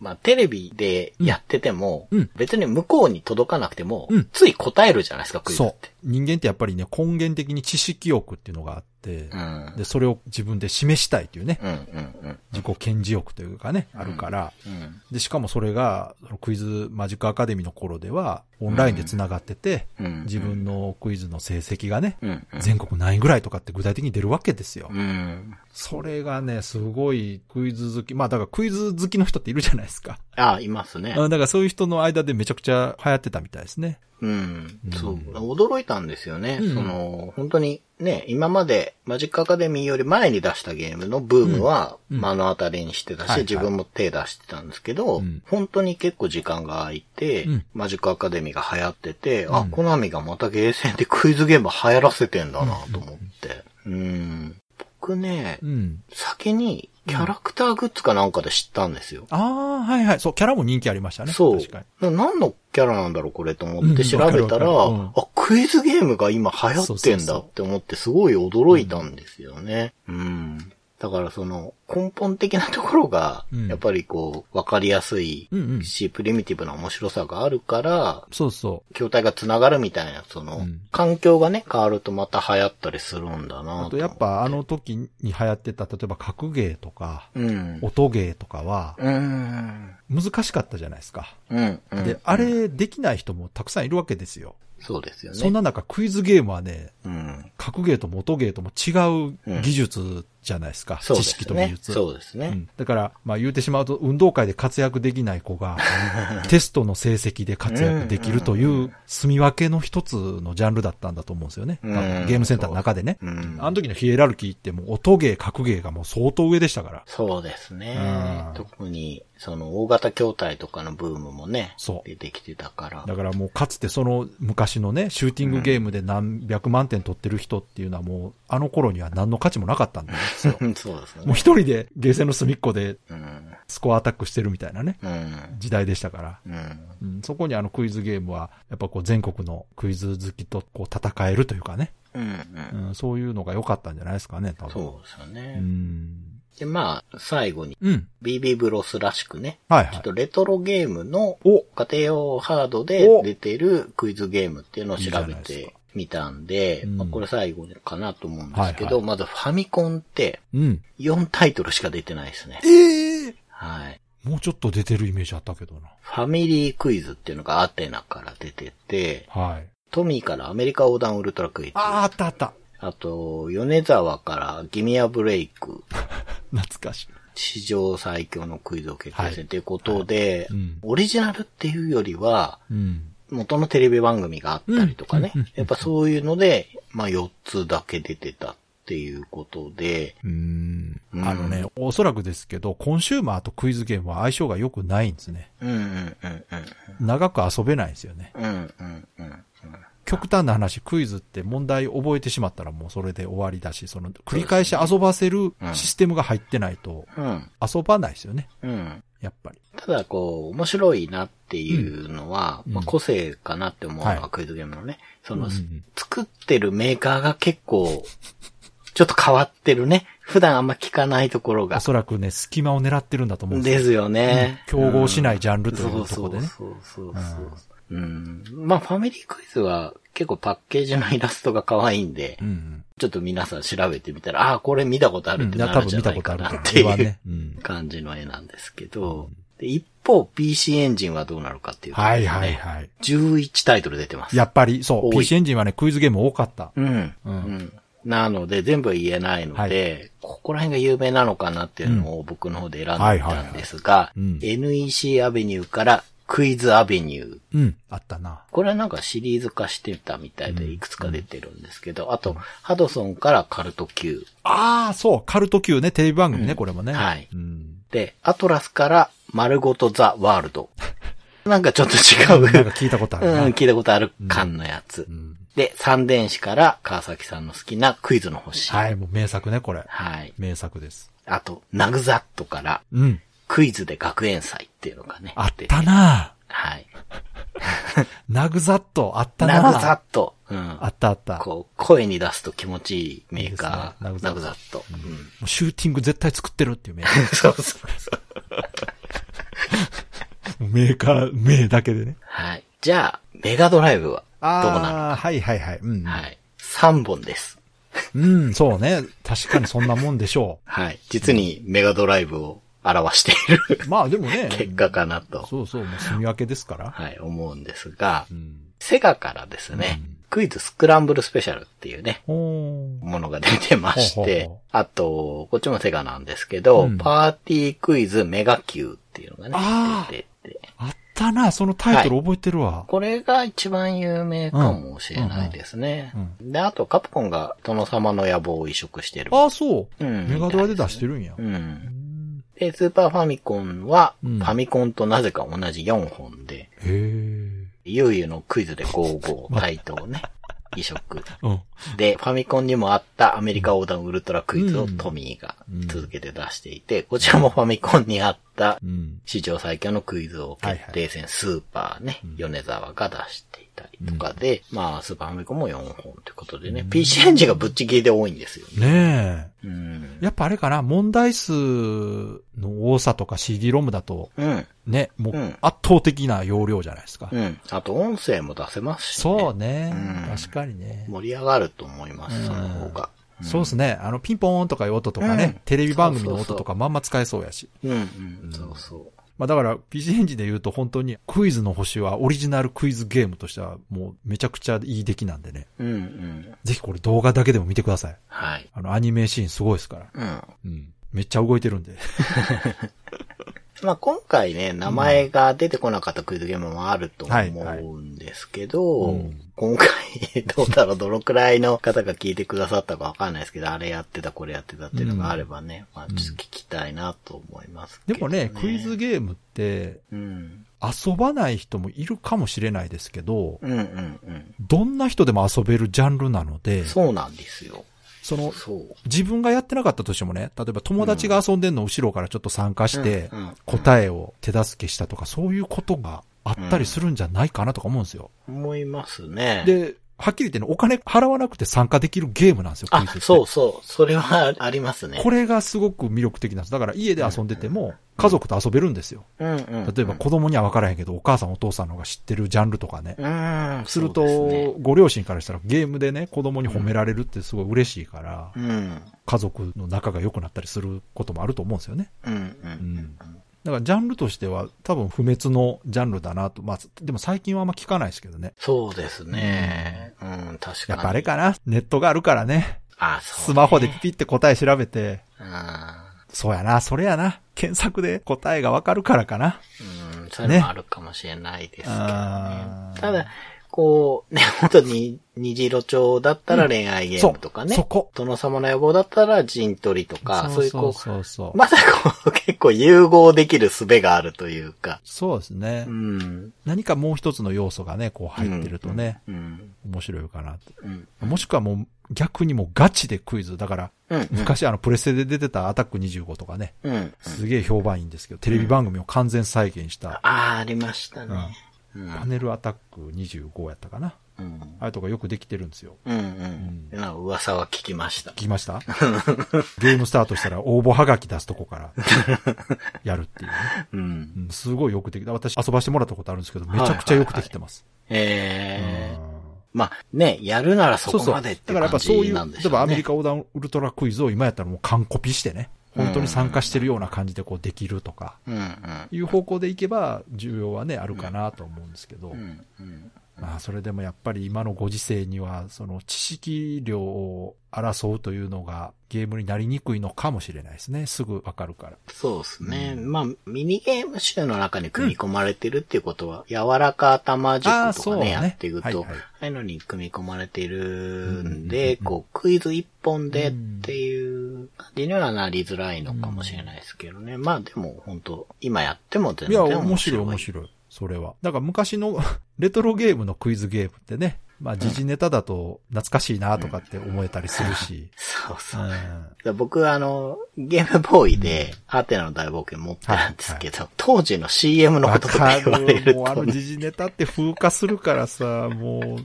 まあ、テレビでやってても、うん別に向こうに届かなくても、うんつい答えるじゃないですか、クイズって。。人間ってやっぱりね、根源的に知識欲っていうのがあって、うん。で、それを自分で示したいというね、うんうんうん。自己顕示欲というかね、あるから、うん。で、しかもそれが、クイズマジックアカデミーの頃では、オンラインで繋がってて、うん。自分のクイズの成績がね、うん。うん。全国何位ぐらいとかって具体的に出るわけですよ。うん。それがね、すごいクイズ好き。まあだからクイズ好きの人っているじゃないですか。あ、いますね。うんだからそういう人の間でめちゃくちゃ流行ってたみたいですね。うんうん。そう。驚いたんですよね。うんその、本当にね、今までマジックアカデミーより前に出したゲームのブームはうん。目の当たりにしてたし、はいはい。自分も手出してたんですけど、うん。本当に結構時間が空いて、うん。マジックアカデミーが流行ってて、あ、うん。コナミがまたゲーセンでクイズゲーム流行らせてんだなと思って。うん。僕ねう、ん。先にキャラクターグッズかなんかで知ったんですよ。ああ、はいはい。そう、キャラも人気ありましたね。そう確かに。。な何のキャラなんだろうこれと思って調べたら、うんあ、クイズゲームが今流行ってんだって思ってすごい驚いたんですよね。うん。だからその根本的なところがう、んやっぱりこう、わかりやすい。し、プリミティブな面白さがあるから、そうそ筐体が繋がるみたいな、その、うん環境がね、変わるとまた流行ったりするんだう。なあとやっぱあの時に流行ってた、例えば格ゲーとか、うん。音ゲーとかはうん。難しかったじゃないですか。うん。うんで、あれできない人もたくさんいるわけですよ。そうですよね。そんな中クイズゲームはね、うん。格ゲーとも音ゲーとも違う技術じゃないですか。そうで知識すね。と技術。そうですね。うんだから、まあ言うてしまうと、運動会で活躍できない子が、テストの成績で活躍できるという、住み分けの一つのジャンルだったんだと思うんですよね。うんゲームセンターの中でね。うんあの時のヒエラルキーってもう音ゲー、格ゲーがもう相当上でしたから。そうですねうん。特に、その、大型筐体とかのブームもね、そう出てきてたから。だからもうかつてその昔のね、シューティングゲームで何百万点取ってる人っていうのはもう、あの頃には何の価値もなかったんですよ。うん そうですよもうね。一人でゲーセンの隅っこでうん。スコアアタックしてるみたいなね、うん。時代でしたから。うん。うん、そこにあのクイズゲームは、やっぱこう全国のクイズ好きとこう戦えるというかね、うん。うん。うん、そういうのが良かったんじゃないですかね、多分。そうですようね。ん。で、まあ、最後に、うん。BB ブロスらしくね、はいはい。ちょっとレトロゲームのお家庭用ハードで出てるクイズゲームっていうのを調べてかみたんで、うんまあ、これ最後かなと思うんですけど、はいはいまずファミコンってうん。4タイトルしか出てないですね。ええはい。もうちょっと出てるイメージあったけどな。ファミリークイズっていうのがアテナから出てて、はい。トミーからアメリカ横断ウルトラクイズ。ああ、あったあった。あと、米沢からギミアブレイク、懐かしい。史上最強のクイズを決定はい戦ということで、うん。オリジナルっていうよりは、うん。元のテレビ番組があったりとかねうんうんうん。やっぱそういうので、まあ4つだけ出てたっていうことで、うん。うんあのね、おそらくですけど、コンシューマーとクイズゲームは相性が良くないんですね。うんうんうん長く遊べないんですよね。うん。うんうんうん極端な話、クイズって問題覚えてしまったらもうそれで終わりだし、その繰り返し遊ばせるシステムが入ってないと。遊ばないですよね。うん。やっぱり。たただこう、面白いなっていうのは、うんまあ個性かなって思うのは、はいクイズゲームのね。その、うんうん作ってるメーカーが結構、ちょっと変わってるね。普段あんま聞かないところがお。そらくね、隙間を狙ってるんだと思うんですよ。ですよね。うん競合しないジャンルうんというところでねそうそうそうそう。うん。まあ、ファミリークイズは結構パッケージのイラストが可愛いんで、うんちょっと皆さん調べてみたら、ああ、これ見たことあ。るってなるんじゃないかな。っていう。うん。感じの絵なんですけど、で一方 PC エンジンはどうなるかっていうと、はいはいはい。11タイトル出てます。やっぱり、そう、PC エンジンはね、クイズゲーム多かった。うん。ううんん。なので、全部言えないので、はここら辺が有名なのかなっていうのを僕の方で選んでみたんですが、NEC アベニューからクイズアベニュー。うん。あったな。これはなんかシリーズ化してたみたいでいくつか出てるんですけど、あと、ハドソンからカルト Q。ああ、そう、カルト Q ね、テレビ番組ね、これもね。はいうん。で、アトラスから丸ごとザ・ワールド。なんかちょっと違う。なんか聞いたことあるな。うん、聞いたことある感のやつ。うんで、三電子から川崎さんの好きなクイズの星。はい、もう名作ね、これ。はい。名作です。あと、ナグザットからうん。クイズで学園祭っていうのがね。あったなはい。ナグザット、あったなナグザット。うん。あったあった。もこう、声に出すと気持ちいいメーカー。いいですねナグザットナグザット。うん。うシューティング絶対作ってるっていうメーカー。そうそうそう。メーカー、名だけでね。はい。じゃあ、メガドライブはどうなるああ、はいはいはい。うん。はい。3本です。うん、そうね。確かにそんなもんでしょはい。実にメガドライブを表しているう。まあでもね。結果かなと、そうそう、もう住み分けですから。はい、思うんですがう、ん。セガからですね、クイズスクランブルスペシャルっていうね。ものが出てましほうほうてほ、あと、こっちもセガなんですけど、うんパーティークイズメガ Q っていうのがね出てて、あったな、そのタイトル覚えてるわ。これが一番有名かもしれないですね。うんで、あとカプコンが殿様の野望を移植してる。ああ、そう。うんメガドラで出してるんや。う。うんんで、スーパーファミコンは、うんファミコンとなぜか同じ4本で、へえ。ゆうゆうのクイズで55 タイトをね、移植。うん。で、ファミコンにもあったアメリカ横断ウルトラクイズをうんトミーが続けて出していて、こちらもファミコンにあっ。史上最強のクイズ王決定戦スーパーね、米沢が出していたりとかで、まあ、スーパーファミコンも4本ということでね、PC エンジンがぶっちぎりで多いんですよね。ねうんえ。。やっぱあれかな、問題数の多さとか CD ロムだと、うん。ね、もううん圧倒的な容量じゃないですか。うん。あと音声も出せますし、ね。そうねうん。確かにね。盛り上がると思います、その方が。そうですね。あの、ピンポーンとかいう音とかね、うんテレビ番組の音とかまんま使えそうやし。うん、うん、そうそう。まあだから、PC エンジンで言うと本当にクイズの星はオリジナルクイズゲームとしてはもうめちゃくちゃいい出来なんでね。うん、うん。ぜひこれ動画だけでも見てください。はい。あの、アニメシーンすごいですから。うん。うん。めっちゃ動いてるんで。まあ今回ね、名前が出てこなかったクイズゲームもあるとはい思うんですけど、うん今回、どうだろう、どのくらいの方が聞いてくださったかわかんないですけど、あれやってた、これやってたっていうのがあればね、まあちょっと聞きたいなと思いますけど、でもね、クイズゲームってうん。遊ばない人もいるかもしれないですけど、うんうんうん。どんな人でも遊べるジャンルなので、そうなんですよ。その、そう。自分がやってなかったとしてもね、例えば友達が遊んでんの後ろからちょっと参加して答えを手助けしたとか、そういうことがあったりするんじゃないかなとか思うんですよ。思いますね。で、はっきり言ってね、お金払わなくて参加できるゲームなんですよ、クイあズって。、そうそう。それはありますね。これがすごく魅力的なんです。だから家で遊んでても、家族と遊べるんですよ。うんうんうん。例えば子供には分からへんけど、お母さんお父さんの方が知ってるジャンルとかね。うん。するそうですねと、ご両親からしたらゲームでね、子供に褒められるってすごい嬉しいから、うん。家族の仲が良くなったりすることもあると思うんですよね。うんう。うんん。だからジャンルとしては多分不滅のジャンルだなと。まあ、でも最近はあんま聞かないですけどね。そうですね。うん、確かに。やっぱあれかなネットがあるからね。あ、そう、スマホでピピって答え調べて、あそうやな、それやな。検索で答えがわかるからかな。ーうん、それもあるかもしれないですけどね。あーただ、こう、ね、本当に、虹色町だったら恋愛ゲームとかね。そうそこ殿様の野望だったら陣取りとか、そういうこう、そうそう。まだこう、結構融合できる術があるというか。そうですね。うん。何かもう一つの要素がね、こう入ってるとね、うん。面白いかなと。うん。もしくはもう逆にもうガチでクイズ。だから、うん、うん。昔あのプレステで出てたアタック25とかね、うん。うん。すげえ評判いいんですけど、テレビ番組を完全再現した、ああ、ありましたね。うん。パネルアタック25やったかな。うん。あれとかよくできてるんですよ。うん。うん。なんか噂は聞きました聞。きました？ゲームスタートしたら応募はがき出すとこから やるっていうね。うん。うん、すごいよくできた。私遊ばしてもらったことあるんですけど、めちゃくちゃよくできてます。ええうんまあ、ね、やるならそそうそう。こまでってだからやっぱ感そういう、じなんでしょうね。例えばアメリカ横断ウルトラクイズを今やったらもう完コピしてね、本当に参加してるような感じでこうできるとか。いう方向でいけば需要はね、あるかなと思うんですけど、うんうん。まあそれでもやっぱり今のご時世には、その知識量を争うというのがゲームになりにくいのかもしれないですね。すぐわかるから。そうですね。まあ、ミニゲーム集の中に組み込まれてるっていうことは、柔らか頭あ塾とかね、やっていくと、はいはいああいうのに組み込まれているんうんで、こう、クイズ一本でっていう感じにはなりづらいのかもしれないですけどね。まあでも、本当今やっても全いや、然面白い面白い。それは。だから昔の レトロゲームのクイズゲームってね、まあ時事ネタだと懐かしいなとかって思えたりするし。そうそうう。ん僕はあの、ゲームボーイで、アテナの大冒険持ってるんですけど、当時の CM のこわととかか言われる。もうあの時事ネタって風化するからさ、も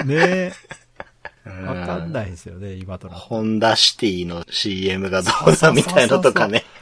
う、ねわかんないんですよね、今となホンダシティの CM がどうだみたいなのとかね。そうそう。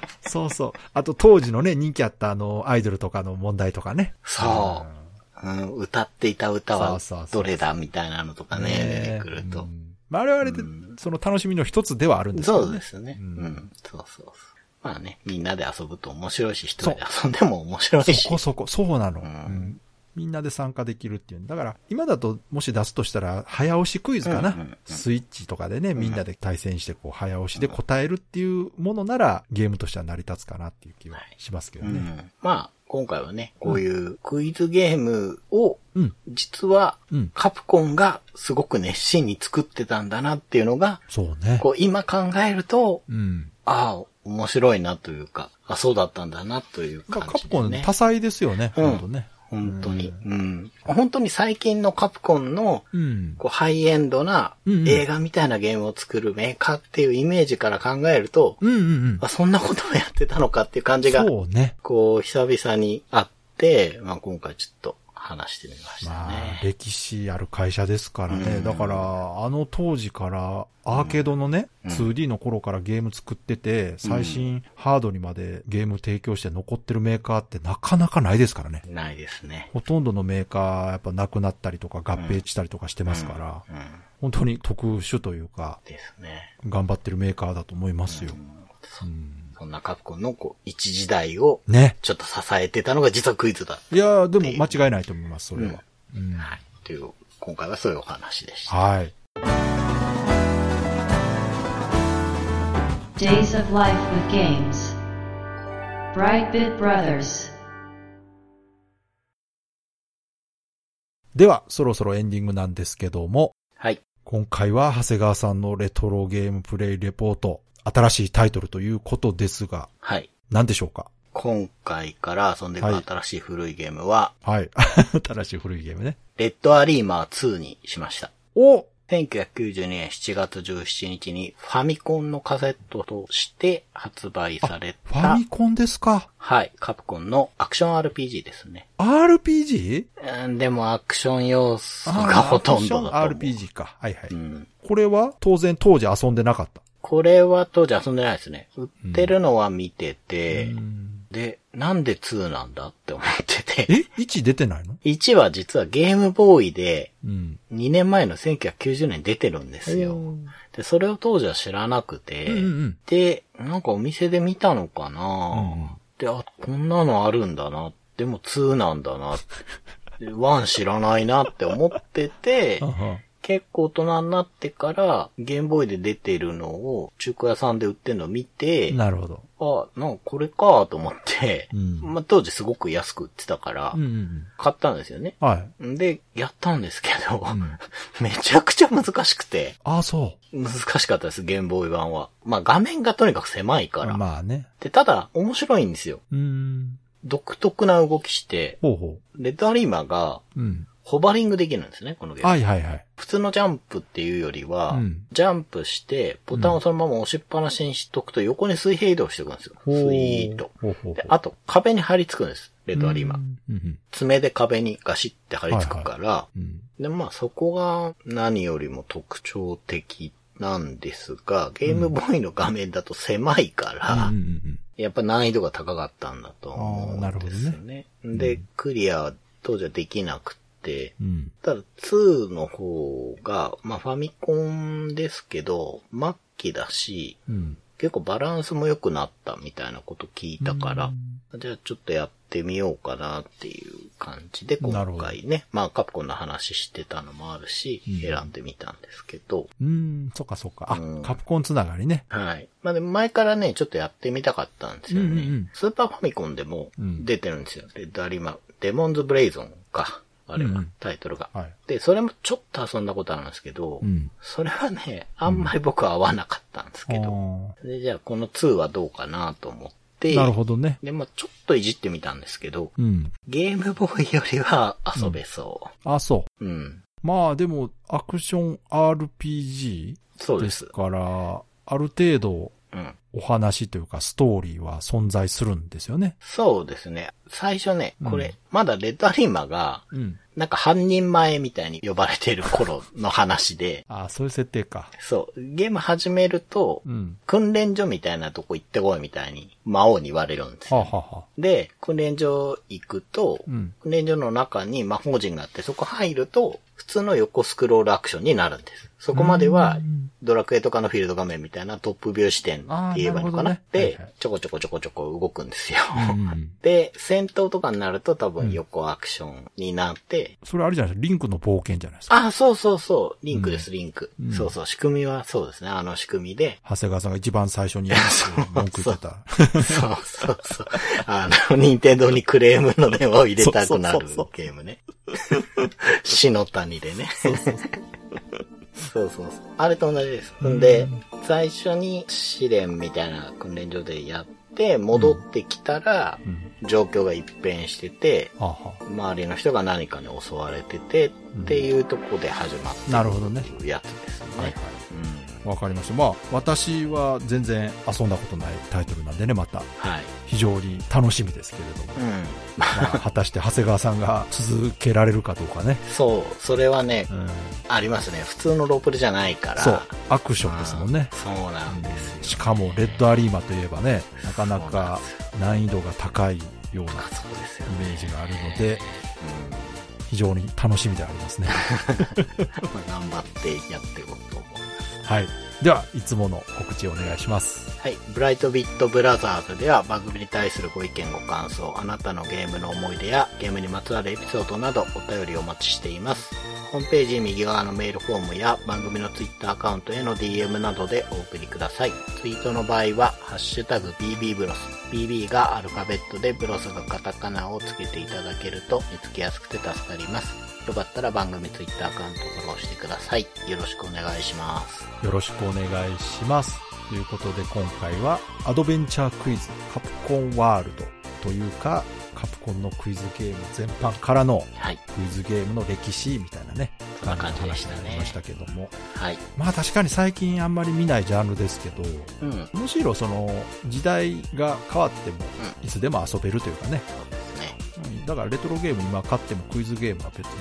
あと当時のね、人気あったあの、アイドルとかの問題とかね。そう。うん、歌っていた歌はそうそうそうどれだみたいなのとかね、出てくるとう。んまあ、あれはあれで、その楽しみの一つではあるんですけどね。そうですね。ううんん、そうそうそう。まあね、みんなで遊ぶと面白いし、一人で遊んでも面白いし。そこそこ、そうなの、うんうんみんなで参加できるっていう。だから、今だと、もし出すとしたら、早押しクイズかな。うんうんうんスイッチとかでね、みんなで対戦して、こう、早押しで答えるっていうものなら、ゲームとしては成り立つかなっていう気はしますけどね。うん、まあ、今回はね、こういうクイズゲームを、うん。実はうん、カプコンがすごく熱心に作ってたんだなっていうのが、そうね。こう今考えると、うん。ああ、面白いなというか、あ、そうだったんだなというまあ感じで、カプコンね。多彩ですよね、うん本当ね。本当に、うん。本当に最近のカプコンの、うん。こう、ハイエンドな映画みたいなゲームを作るメーカーっていうイメージから考えると、うんうんうん。あそんなことをやってたのかっていう感じが、そうね。こう、久々にあって、まあ今回ちょっと話してみましたまあ、ね。歴史ある会社ですからね。うんだから、あの当時から、アーケードのね、うん 2D の頃からゲーム作ってて、最新ハードにまでゲーム提供して残ってるメーカーってなかなかないですからね。ないですね。ほとんどのメーカー、やっぱなくなったりとか合併したりとかしてますから、うん。本当に特殊というか、ですね。頑張ってるメーカーだと思いますよ。そうんそんなカプコンのこう、一時代をね。ちょっと支えてたのが実はクイズだ。いやーでも間違いないと思います、それは。うんはい。という、今回はそういうお話でした。はい。Days of Life with Games. Brightbit Brothers. では、そろそろエンディングなんですけども、はい。今回は長谷川さんのレトロゲームプレイレポート、新しいタイトルということですが、はい。何でしょうか？今回から遊んでるはい新しい古いゲームは、はい。新しい古いゲームね。レッドアリーマー2にしました。お1992年7月17日にファミコンのカセットとして発売されファたミ、コンですか？はい、カプコンのアクション RPG ですね。?RPG? うんでもアクション要素がほとんどだと思う。アクション RPG か。はいはい。うん。これは当然当時遊んでなかった。これは当時遊んでないですね。売ってるのは見てて、うんで、なんで2なんだって思ってて。え ?1 出てないの？1は実はゲームボーイでうん。2年前の1990年に出てるんですよ。で、それを当時は知らなくて、うんうんで、なんかお店で見たのかな、うんで、あ、こんなのあるんだな。でも2なんだな。で1知らないなって思ってて 結構大人になってから、ゲームボーイで出てるのを中古屋さんで売ってるのを見て、なるほど。あ、なんかこれかと思って、うんまあ当時すごく安く売ってたから買ったんですよね。うん。はい。で、やったんですけど、ん めちゃくちゃ難しくて、あ、そ難しかったです、ゲームボーイ版は。まあ画面がとにかく狭いかう。ら。まあね。で、ただ、面白いんですよ。うん。独特な動きして、ほうほレッドアリーマーが、う。うん。ホバリングできるんですね、このゲーム。はいはいはい。普通のジャンプっていうよりは、うんジャンプして、ボタンをそのまま押しっぱなしにしとくと横に水平移動していくんですよ。スイーッと。ほうほうほうで、あと壁に張り付くんです。レッドアリーマ爪で壁にガシって張り付くから、うんで、まあそこが何よりも特徴的なんですが、ゲームボーイの画面だと狭いから、うんうんうんやっぱ難易度が高かったんだと思うんですよね。で、クリア当時はできなくて、うんただ2の方が、まあファミコンですけど、末期だし、うん結構バランスも良くなったみたいなこと聞いたから、じゃあちょっとやってみようかなっていう感じで今回ね、まあカプコンの話してたのもあるし、うん選んでみたんですけど、うん、そっかそっか。あうん、カプコンつながりね。はい。まあでも前からね、ちょっとやってみたかったんですよね。うんうんうんスーパーファミコンでもうん出てるんですよ。レッドアリマ、デモンズブレイゾンか。あれは、うんうんタイトルが。はい。で、それもちょっと遊んだことあるんですけど、うん。それはね、あんまり僕は合わなかったんですけど、あで、じゃあこの2はどうかなと思って、ーなるほどね。で、まあちょっといじってみたんですけど、うん。ゲームボーイよりは遊べそ。あ、そううん。う。まあでも、アクション RPG そうで。すから、ある程度うん。お話というかストーリーは存在するんですよね。そうですね。最初ね、これ、うんまだレッドアリーマが、うん。なんか半人前みたいに呼ばれてる頃の話で、あそういう設定か。そう、ゲーム始めると、うん。訓練所みたいなとこ行ってこいみたいに魔王に言われるんですよ。はあ、はあはあ、で、訓練所行くと、うん。訓練所の中に魔法陣があって、そこ入ると、普通の横スクロールアクションになるんです。そこまではうん、ドラクエとかのフィールド画面みたいなトップビュー視点って言えばいいのかな？あーなるほどねはいではい、ちょこちょこちょこちょこ動くんですよ。で、戦闘とかになると多分横アクションになって、それあれじゃないですか。リンクの冒険じゃないですか。あ、そうそうそう、リンクです、リンク、うんそうそう、仕組みはそうですね、あの仕組みで。長谷川さんが一番最初に文句言ってた。そうそうそう。あの、任天堂にクレームの電話を入れたくなるゲームね。死の谷でね。そうそうそう。あれと同じです。うんんで、最初に試練みたいな訓練所でやって、戻ってきたら、うん。状況が一変してて、周りの人が何かに襲われてて、っていうとこで始まってあ、なるほどね。るやつですね。はいはい。うん。わかりました。まあ、私は全然遊んだことないタイトルなんでね、またはい。非常に楽しみですけれども。うん。まあ、果たして長谷川さんが続けられるかどうかね。そう、それはね、うん。ありますね。普通のロープレじゃないから。そう。アクションですもんね。そうなんですよ。しかも、レッドアリーマといえばね、なかなか難易度が高いようなイメージがあるので、う非常に楽しみでありますね。頑張ってやっていこうと思います。はい。では、いつもの告知をお願いします。はい。ブライトビットブラザーズでは番組に対するご意見ご感想、あなたのゲームの思い出やゲームにまつわるエピソードなどお便りをお待ちしています。ホームページ右側のメールフォームや番組のツイッターアカウントへの DM などでお送りください。ツイートの場合は、ハッシュタグ BB ブロス。BB がアルファベットでブロスがカタカナをつけていただけると見つけやすくて助かります。よかったら番組ツイッターアカウントフォローしてください。よろしくお願いします。よろしくお願いします。ということで今回はアドベンチャークイズカプコンワールドというかカプコンのクイズゲーム全般からのはい。クイズゲームの歴史みたいなね、そんな感じの話になりましたけども。はい。まあ確かに最近あんまり見ないジャンルですけど、うん。むしろその時代が変わってもいつでも遊べるというかね。うんだからレトロゲーム今買ってもクイズゲームは別に。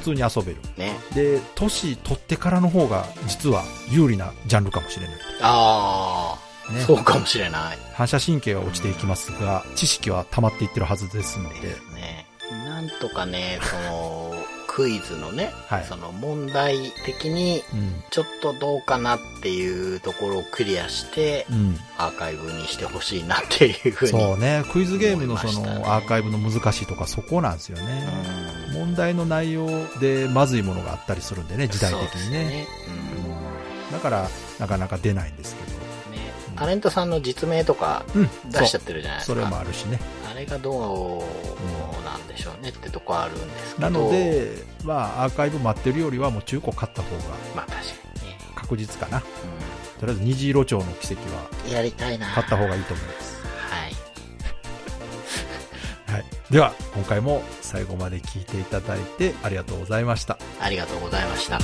普通に遊べる。ね。で、年取ってからの方が実は有利なジャンルかもしれない。ああ、ねそうかもしれない。反射神経は落ちていきますが、知識は溜まっていってるはずですので、ですね。なんとかね、その、クイズのね、はいその問題的に、うん。ちょっとどうかなっていうところをクリアして、うん。アーカイブにしてほしいなっていうふうに。そうね、クイズゲームのそのアーカイブの難しいとかそこなんですよね。うん問題の内容でまずいものがあったりするんでね、時代的にね。ね。うんだから、なかなか出ないんですけど。タレントさんの実名とかうん、出しちゃってるじゃないですか。それもあるしね。あれがどうなんでしょうねってとこあるんですけど。なの、で、まあ、アーカイブ待ってるよりはもう中古買った方がまあ確かにね。確実かな。うとりあえず虹色町の奇跡はん。やりたいな。買った方がいいと思います。はい。はい。では、今回も最後まで聞いていただいてありがとうございました。ありがとうございました。